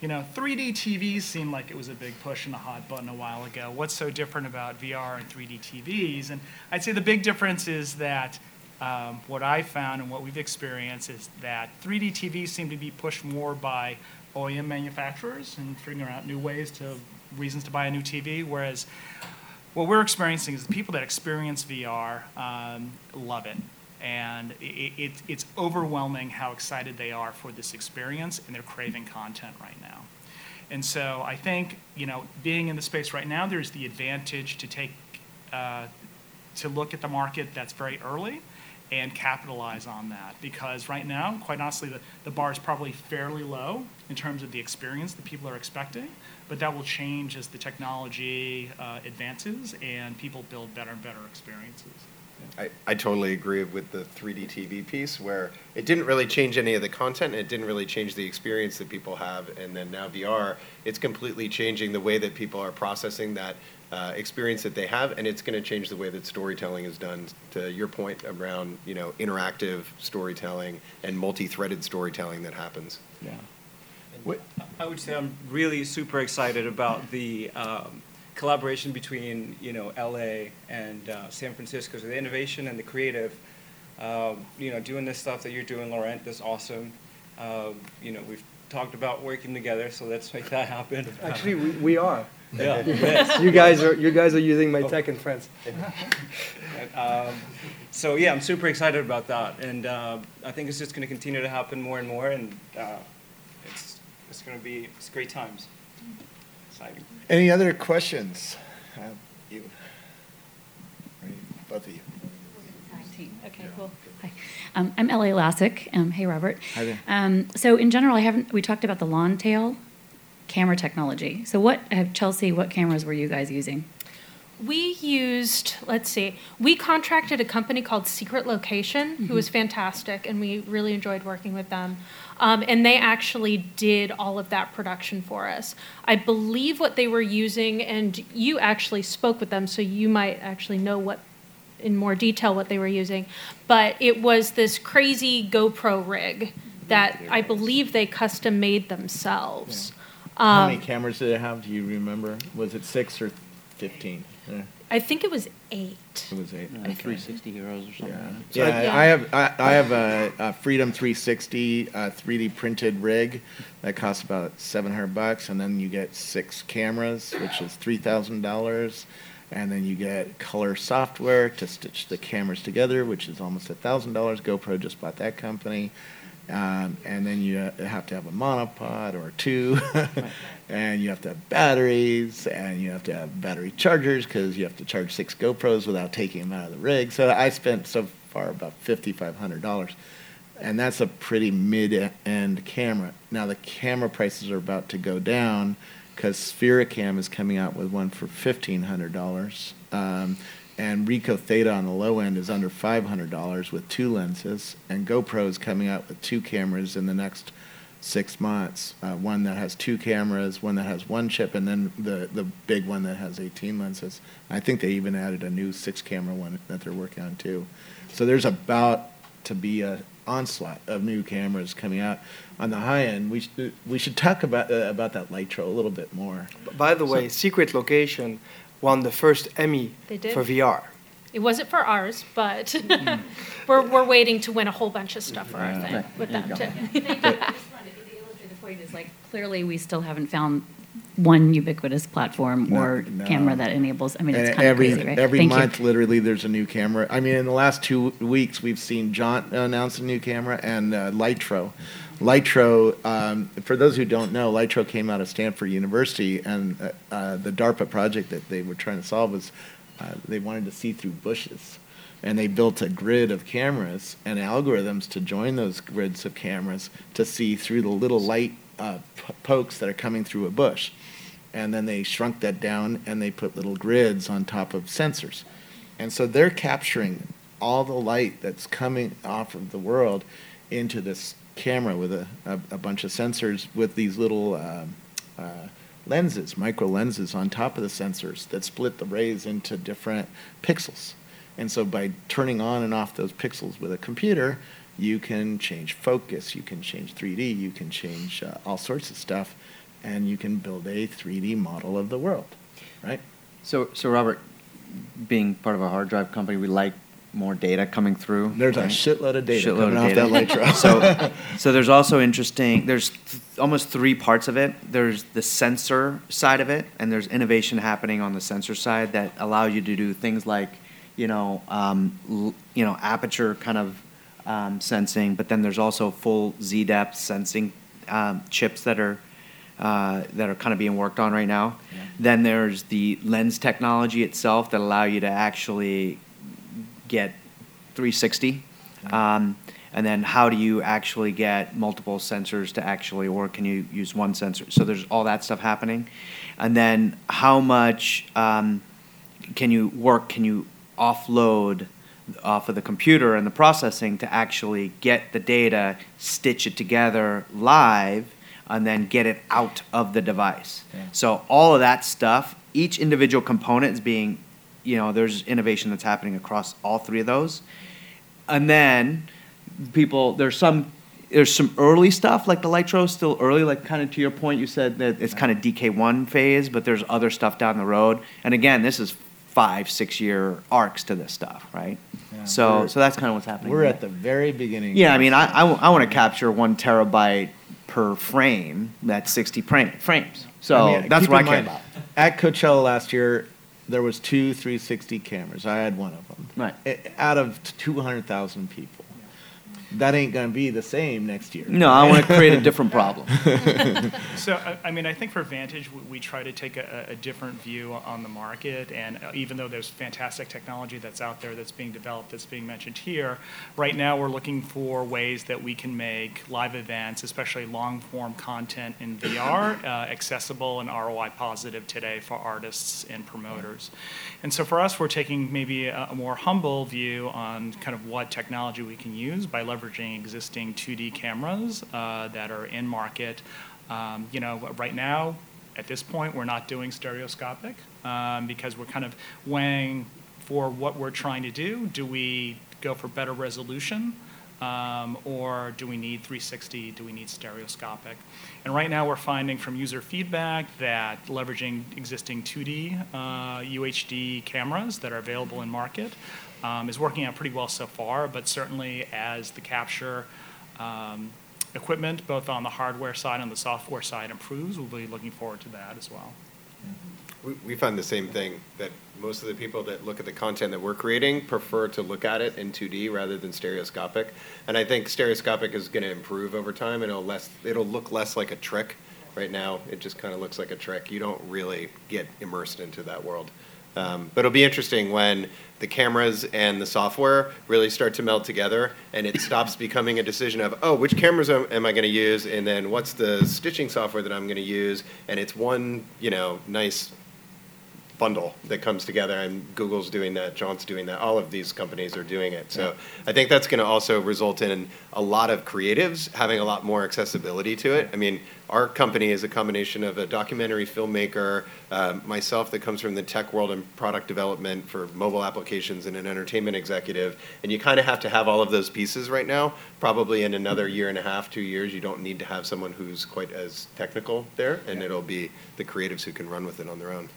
you know, 3D TVs seemed like it was a big push and a hot button a while ago. What's so different about VR and 3D TVs?" And I'd say the big difference is that um, what I found and what we've experienced is that 3D TVs seem to be pushed more by OEM manufacturers and figuring out new ways to reasons to buy a new TV, whereas what we're experiencing is the people that experience VR um, love it. And it, it, it's overwhelming how excited they are for this experience, and they're craving content right now. And so I think, you know, being in the space right now, there's the advantage to take, uh, to look at the market that's very early and capitalize on that. Because right now, quite honestly, the, the bar is probably fairly low in terms of the experience that people are expecting, but that will change as the technology uh, advances and people build better and better experiences. I, I totally agree with the 3D TV piece where it didn't really change any of the content, and it didn't really change the experience that people have. And then now VR, it's completely changing the way that people are processing that uh, experience that they have, and it's going to change the way that storytelling is done. To your point around, you know, interactive storytelling and multi-threaded storytelling that happens. Yeah. I would say I'm really super excited about the um, collaboration between you know LA and uh, San Francisco. So the innovation and the creative, um, you know, doing this stuff that you're doing, Laurent, is awesome. Um, you know, we've talked about working together, so let's make that happen. Actually, we, we are. yeah, yes. You guys are you guys are using my tech and friends. Um, so yeah, I'm super excited about that, and uh, I think it's just going to continue to happen more and more, and uh, it's it's going to be it's great times. Exciting. Any other questions? Uh, you. Both of you. Okay, cool. Hi. Um, I'm Ellie Lassick. Um, hey, Robert. Hi there. Um, so in general, I haven't. We talked about the lawn tail camera technology. So what, uh, Chelsea? What cameras were you guys using? We used, let's see, we contracted a company called Secret Location, who was fantastic, and we really enjoyed working with them. Um, and they actually did all of that production for us. I believe what they were using, and you actually spoke with them, so you might actually know what in more detail what they were using. But it was this crazy GoPro rig that I believe they custom made themselves. How many Um, cameras did it have? Do you remember? Was it six or 15? Yeah. I think it was eight. It was eight. Uh, 360 Heroes or something. Yeah. So, yeah, yeah. I have I, I have a, a Freedom 360 uh, 3D printed rig that costs about 700 bucks, and then you get six cameras, which is three thousand dollars, and then you get Kolor software to stitch the cameras together, which is almost a thousand dollars. GoPro just bought that company. Um, and then you have to have a monopod or two, and you have to have batteries, and you have to have battery chargers because you have to charge six GoPros without taking them out of the rig. So I spent so far about fifty-five hundred dollars, and that's a pretty mid-end camera. Now the camera prices are about to go down because Sphericam is coming out with one for fifteen hundred dollars. Um, and Ricoh Theta on the low end is under $500 with two lenses, and GoPro is coming out with two cameras in the next six months. Uh, one that has two cameras, one that has one chip, and then the, the big one that has 18 lenses. I think they even added a new six camera one that they're working on too. So there's about to be a onslaught of new cameras coming out. On the high end, we should, we should talk about uh, about that Lytro a little bit more. By the way, Secret Location won the first Emmy for VR. It wasn't for ours, but we're, we're waiting to win a whole bunch of stuff for our thing Right. with There them you too. The point is like, clearly, we still haven't found one ubiquitous platform No, or no. camera that enables, I mean, it's And kind of every crazy, right? every Thank you. month, literally, there's a new camera. I mean, in the last two weeks, we've seen Jaunt announce a new camera and uh, Lytro. Lytro, um, for those who don't know, Lytro came out of Stanford University, and uh, uh, the DARPA project that they were trying to solve was uh, they wanted to see through bushes. And they built a grid of cameras and algorithms to join those grids of cameras to see through the little light uh, p- pokes that are coming through a bush and then they shrunk that down and they put little grids on top of sensors. And so they're capturing all the light that's coming off of the world into this camera with a, a, a bunch of sensors with these little um uh, lenses, micro lenses on top of the sensors that split the rays into different pixels. And so by turning on and off those pixels with a computer, you can change focus, you can change 3D, you can change uh, all sorts of stuff, and you can build a 3D model of the world, right? So, so Robert, being part of a hard drive company, we like more data coming through. There's a right? shitload of data Shitload coming of off that data. Lytro. so, so there's also interesting. There's th- almost three parts of it. There's the sensor side of it, and there's innovation happening on the sensor side that allow you to do things like, you know, um, l- you know, aperture kind of um, sensing. But then there's also full Z depth sensing um, chips that are uh, that are kind of being worked on right now. Then there's the lens technology itself that allow you to actually get 360. Um, and then how do you actually get multiple sensors to actually, or can you use one sensor? So there's all that stuff happening. And then how much um, can you work, can you offload off of the computer and the processing to actually get the data, stitch it together live, and then get it out of the device. So all of that stuff, each individual component is being, you know, there's innovation that's happening across all three of those. And then people, there's some, there's some early stuff like the Lytro still early, like kind of to your point, you said that it's kind of DK1 phase, but there's other stuff down the road. And again, this is five, six year arcs to this stuff, right? Yeah, So, so that's kind of what's happening. We're at the very beginning. Yeah, I mean, I, I, want to capture one terabyte per frame. That's 60 frame, frames. So I mean, that's what I care about. At Coachella last year, there was two 360 cameras. I had one of them. Right. I- Out of 200,000 people. That ain't going to be the same next year. No, I want to create a different problem. So, I- I mean, I think for Vantage, we- we try to take a, a different view on the market, and uh, even though there's fantastic technology that's out there that's being developed, that's being mentioned here, right now we're looking for ways that we can make live events, especially long-form content in VR, uh, accessible and ROI positive today for artists and promoters. And so for us, we're taking maybe a, a more humble view on kind of what technology we can use by leveraging existing 2D cameras uh, that are in market. Um, you know, right now, at this point, we're not doing stereoscopic um, because we're kind of weighing for what we're trying to do. Do we go for better resolution? Um, or do we need 360? Do we need stereoscopic? And right now we're finding from user feedback that leveraging existing 2D uh, UHD cameras that are available in market um, is working out pretty well so far, but certainly as the capture um, equipment, both on the hardware side and the software side improves, we'll be looking forward to that as well. We, find the same thing, that most of the people that look at the content that we're creating prefer to look at it in 2D rather than stereoscopic. And I think stereoscopic is going to improve over time, it'll less, it'll look less like a trick. Right now, it just kind of looks like a trick. You don't really get immersed into that world. Um, but it'll be interesting when the cameras and the software really start to meld together and it stops becoming a decision of, oh, which cameras am, am I going to use? And then what's the stitching software that I'm going to use? And it's one, you know, nice bundle that comes together and Google's doing that, Jaunt's doing that, all of these companies are doing it. So I think that's going to also result in a lot of creatives having a lot more accessibility to it. I mean, our company is a combination of a documentary filmmaker, uh, myself that comes from the tech world and product development for mobile applications and an entertainment executive. And you kind of have to have all of those pieces right now. Probably in another year and a half, two years, you don't need to have someone who's quite as technical there and it'll be the creatives who can run with it on their own.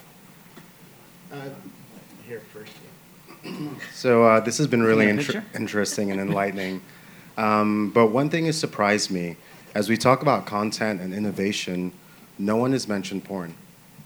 Here first. So uh, this has been really inter- interesting and enlightening. Um, but one thing has surprised me. As we talk about content and innovation, no one has mentioned porn.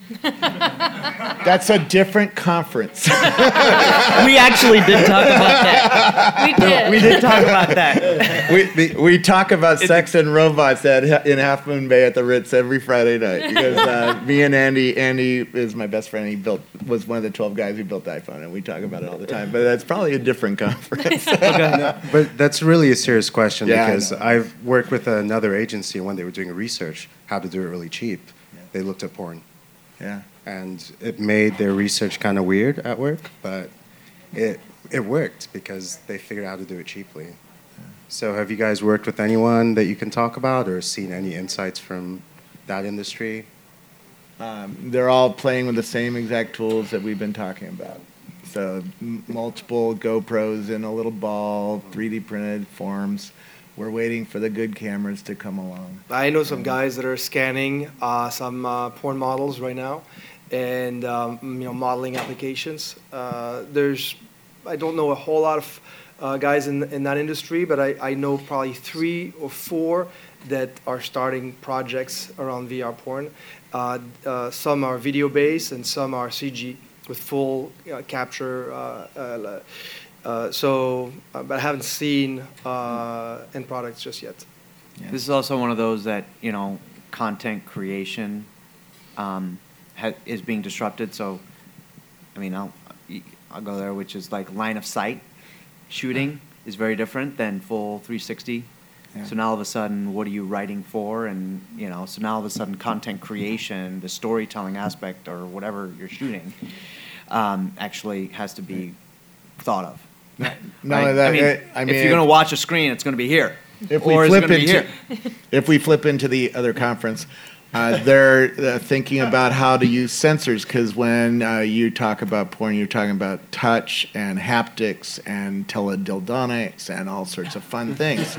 That's a different conference. we actually did talk about that. We did. We did talk about that. we, we talk about sex and robots at, in Half Moon Bay at the Ritz every Friday night because uh, me and Andy, Andy is my best friend. He built was one of the twelve guys who built the iPhone, and we talk about it all the time. But that's probably a different conference. But that's really a serious question Yeah, because. I've worked with another agency when they were doing research how to do it really cheap. They looked at porn. Yeah. and it made their research kind of weird at work, but it it worked because they figured out how to do it cheaply. So, have you guys worked with anyone that you can talk about, or seen any insights from that industry? Um, they're all playing with the same exact tools that we've been talking about. So m- multiple GoPros in a little ball, 3D printed forms. We're waiting for the good cameras to come along. I know some guys that are scanning uh, some uh, porn models right now, and um, you know modeling applications. Uh, there's, I don't know a whole lot of uh, guys in in that industry, but I, I know probably three or four that are starting projects around VR porn. Uh, uh, some are video based, and some are CG with full uh, capture. Uh, so, uh, but I haven't seen uh, end products just yet. This is also one of those that, you know, content creation um, ha- is being disrupted. So, I mean, I'll, I'll go there, which is like line of sight shooting is very different than full 360. Yeah. So now all of a sudden, what are you writing for? And, you know, so now all of a sudden, content creation, the storytelling aspect, or whatever you're shooting, um, actually has to be thought of. Not right? that, I mean, I mean, if you're going to watch a screen, it's going to be here. if we or is it flip gonna be into here? if we flip into the other conference, uh, they're uh, thinking about how to use sensors because when uh, you talk about porn, you're talking about touch and haptics and teledildonics and all sorts of fun things.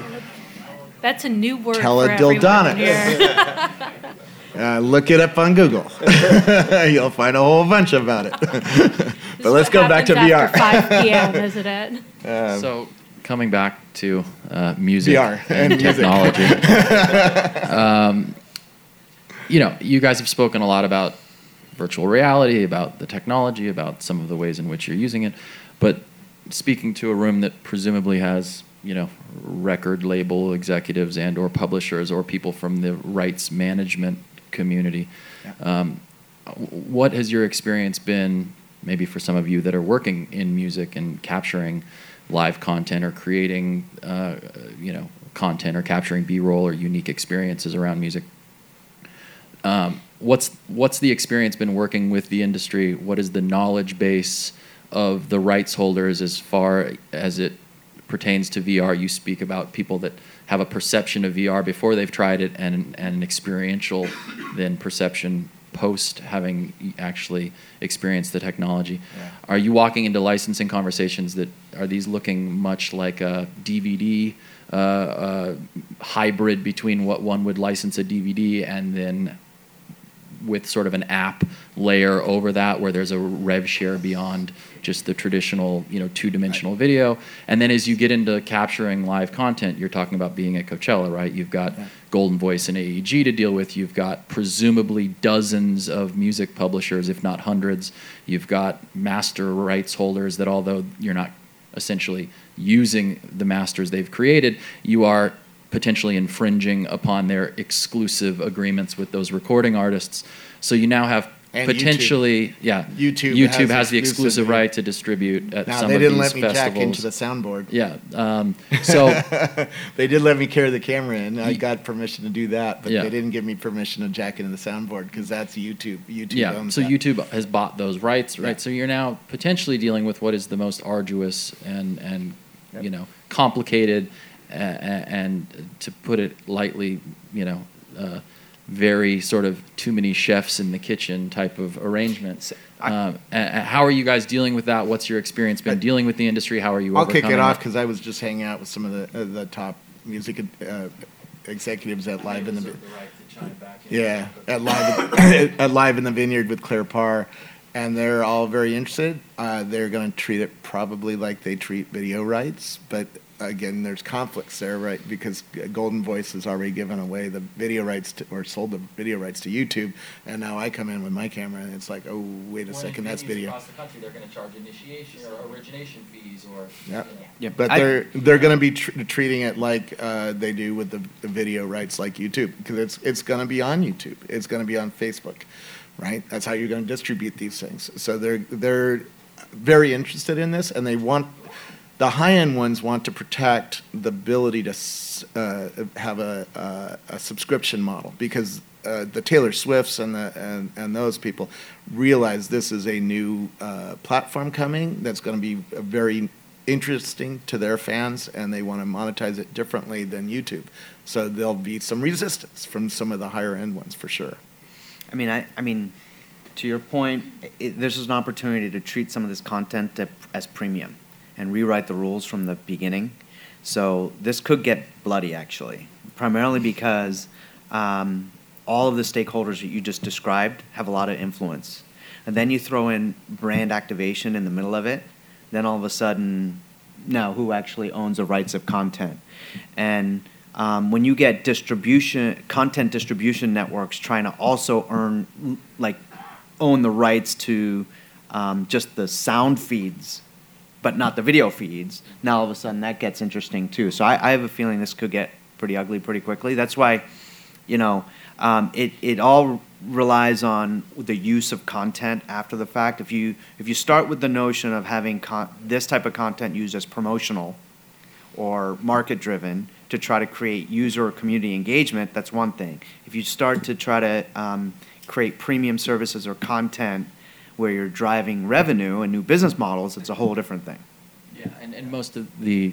That's a new word for everyone Teledildonics. here. Uh, look it up on Google. You'll find a whole bunch about it. But let's go back to VR. After 5 p.m., isn't it? so coming back to uh, music VR and, and technology, um, you know, you guys have spoken a lot about virtual reality, about the technology, about some of the ways in which you're using it, but speaking to a room that presumably has you know record label executives and or publishers or people from the rights management community um, what has your experience been maybe for some of you that are working in music and capturing live content or creating uh, you know content or capturing b-roll or unique experiences around music. Um, what's what's the experience been working with the industry? What is the knowledge base of the rights holders as far as it pertains to VR you speak about people that have a perception of VR before they've tried it and and an experiential then perception post having actually experienced the technology. Yeah. Are you walking into licensing conversations that are these looking much like a DVD uh, uh, hybrid between what one would license a DVD and then with sort of an app layer over that where there's a rev share beyond just the traditional you know two-dimensional video and then as you get into capturing live content you're talking about being at coachella right you've got Goldenvoice and aeg to deal with you've got presumably dozens of music publishers if not hundreds you've got master rights holders that although you're not essentially using the masters they've created you are potentially infringing upon their exclusive agreements with those recording artists. So you now have And YouTube. potentially, yeah, YouTube YouTube has has, the exclusive- right to distribute at Now some they didn't let me jack into the soundboard. Yeah, um, so they did let me carry the camera in. I got permission to do that, but Yeah. they didn't give me permission to jack into the soundboard because that's YouTube. YouTube yeah, so that. YouTube has bought those rights, right? Yeah. So you're now potentially dealing with what is the most arduous and and you know complicated uh, and to put it lightly, you know, uh, very sort of too many chefs in the kitchen type of arrangements. Um, a- how are you guys dealing with that? What's your experience been dealing with the industry? How are you? I'll kick it off because I was just hanging out with some of the uh, the top music uh, executives at Live in the yeah at live at live in the vineyard with Claire Parr, and they're all very interested. Uh, they're going to treat it probably like they treat video rights, but again, there's conflicts there, right? Because Goldenvoice has already given away the video rights to, or sold the video rights to YouTube, and now I come in with my camera, and it's like, oh, wait a second, that's video. Across the country, they're going to charge initiation or origination fees or. Yep. Yeah, But I- they're they're going to be tr- treating it like uh, they do with the, the video rights, like YouTube, because it's it's going to be on YouTube. It's going to be on Facebook, right? That's how you're going to distribute these things. So they're they're very interested in this, and they want the high end ones want to protect the ability to uh, have a, a a subscription model because. Uh, the Taylor Swifts and the and, and those people realize this is a new uh, platform coming that's going to be very interesting to their fans and they want to monetize it differently than YouTube. So there'll be some resistance from some of the higher end ones for sure. I mean, I, I mean, to your point, it, this is an opportunity to treat some of this content to, as premium and rewrite the rules from the beginning. So this could get bloody, actually, primarily because um, all of the stakeholders that you just described have a lot of influence. And then you throw in brand activation in the middle of it, then all of a sudden, now who actually owns the rights of content? And um, when you get distribution, content distribution networks trying to also earn, like, own the rights to um, just the sound feeds, but not the video feeds, now all of a sudden that gets interesting too. So I, I have a feeling this could get pretty ugly pretty quickly. That's why, you know, um, it, it all relies on the use of content after the fact. If you if you start with the notion of having con- this type of content used as promotional or market driven to try to create user or community engagement, that's one thing. If you start to try to um, create premium services or content where you're driving revenue and new business models, it's a whole different thing. Yeah, and, and most of the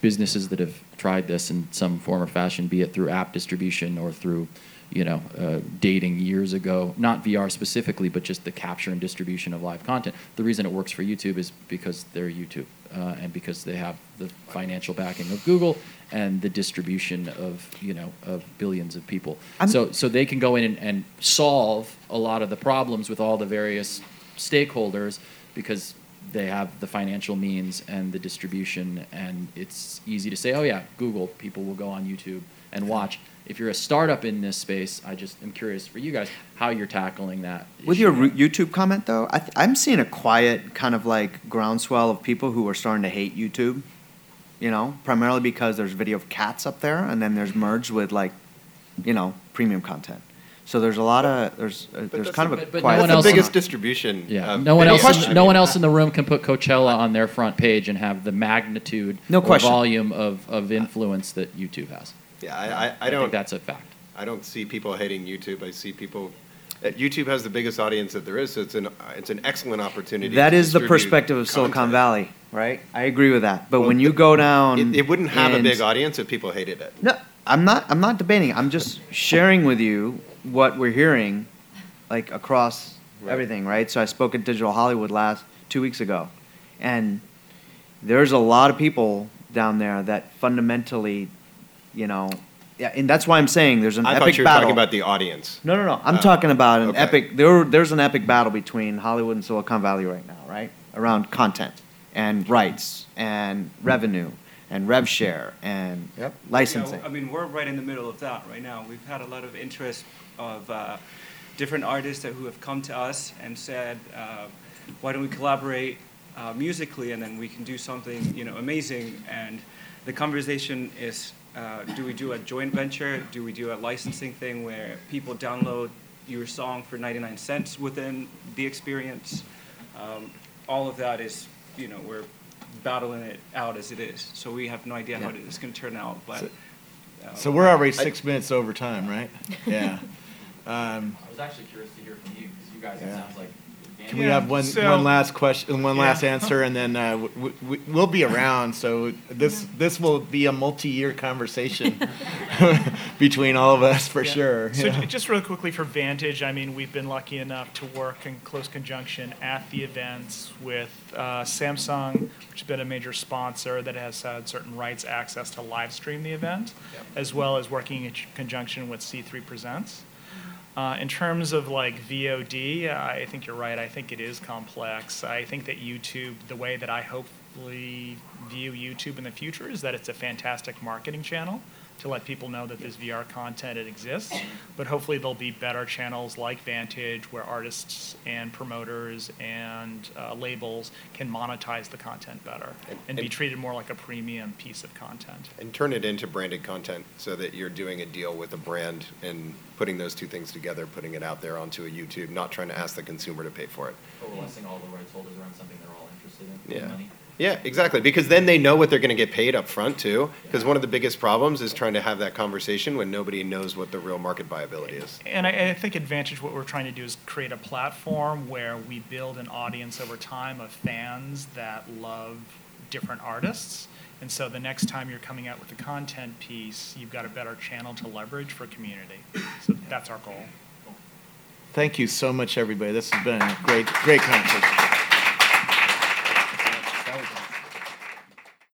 businesses that have tried this in some form or fashion, be it through app distribution or through, you know, uh, dating years ago, not VR specifically, but just the capture and distribution of live content. The reason it works for YouTube is because they're YouTube uh, and because they have the financial backing of Google and the distribution of, you know, of billions of people. I'm- so, so they can go in and, and solve a lot of the problems with all the various stakeholders because they have the financial means and the distribution and it's easy to say oh yeah google people will go on youtube and watch if you're a startup in this space i just am curious for you guys how you're tackling that With your YouTube comment, though, I th- I'm seeing a quiet kind of like groundswell of people who are starting to hate YouTube. You know, primarily because there's video of cats up there, and then there's merged with like, you know, premium content. So there's a lot of there's uh, there's kind of a But- but no one That's else the in- biggest distribution. yeah of no one else in, no one else in the room can put coachella on their front page and have the magnitude No or question. volume of, of influence that youtube has Yeah, I, I, I think don't. that's a fact I don't see people hating YouTube. I see people. Uh, YouTube has the biggest audience that there is, so it's an it's an excellent opportunity. That to is the perspective of Silicon content. Valley, right? I agree with that. But Well, when you go down, It, it wouldn't have a big audience if people hated it. No, I'm not. I'm not debating. I'm just sharing with you what we're hearing. like across Right. everything, right? So I spoke at Digital Hollywood last two weeks ago, and there's a lot of people down there that fundamentally, you know, yeah, and that's why I'm saying there's an I epic thought you were battle. talking about the audience. No, no, no. I'm Oh, talking about an okay. epic. There, there's an epic battle between Hollywood and Silicon Valley right now, right? Around content and rights and revenue and rev share and licensing. Yeah, I mean, we're right in the middle of that right now. We've had a lot of interest of uh, different artists that, who have come to us and said, uh, "Why don't we collaborate uh, musically, and then we can do something, you know, amazing?" And the conversation is, uh, do we do a joint venture? Do we do a licensing thing where people download your song for 99 cents within the experience? Um, all of that is, you know, we're battling it out as it is. So we have no idea how it's going to turn out, but. uh, So we're already six minutes over time, right? Yeah. Um, I was actually curious to hear from you because you guys, Yeah. it sounds like. Can we have one, so- one last question, one last Yeah. answer, and then uh, w- w- we'll be around. So this this will be a multi-year conversation between all of us for Yeah. sure. So yeah. just real quickly for Vantage, I mean, we've been lucky enough to work in close conjunction at the events with uh, Samsung, which has been a major sponsor that has had certain rights access to live stream the event, as well as working in conjunction with C3 Presents. Uh, in terms of like VOD, I think you're right. I think it is complex. I think that YouTube, the way that I hopefully view YouTube in the future, is that it's a fantastic marketing channel to let people know that this VR content it exists. But hopefully there'll be better channels like Vantage where artists and promoters and uh, labels can monetize the content better and, be and- treated more like a premium piece of content. And turn it into branded content so that you're doing a deal with a brand and putting those two things together, putting it out there onto a YouTube, not trying to ask the consumer to pay for it. Coalescing all the rights holders around something they're all interested in. Yeah. money. Yeah, exactly. Because then they know what they're going to get paid up front too. Because one of the biggest problems is trying to have that conversation when nobody knows what the real market viability is. And I, I think Advantage, what we're trying to do is create a platform where we build an audience over time of fans that love different artists. And so the next time you're coming out with a content piece, you've got a better channel to leverage for community. So that's our goal. Thank you so much, everybody. This has been a great, great conversation.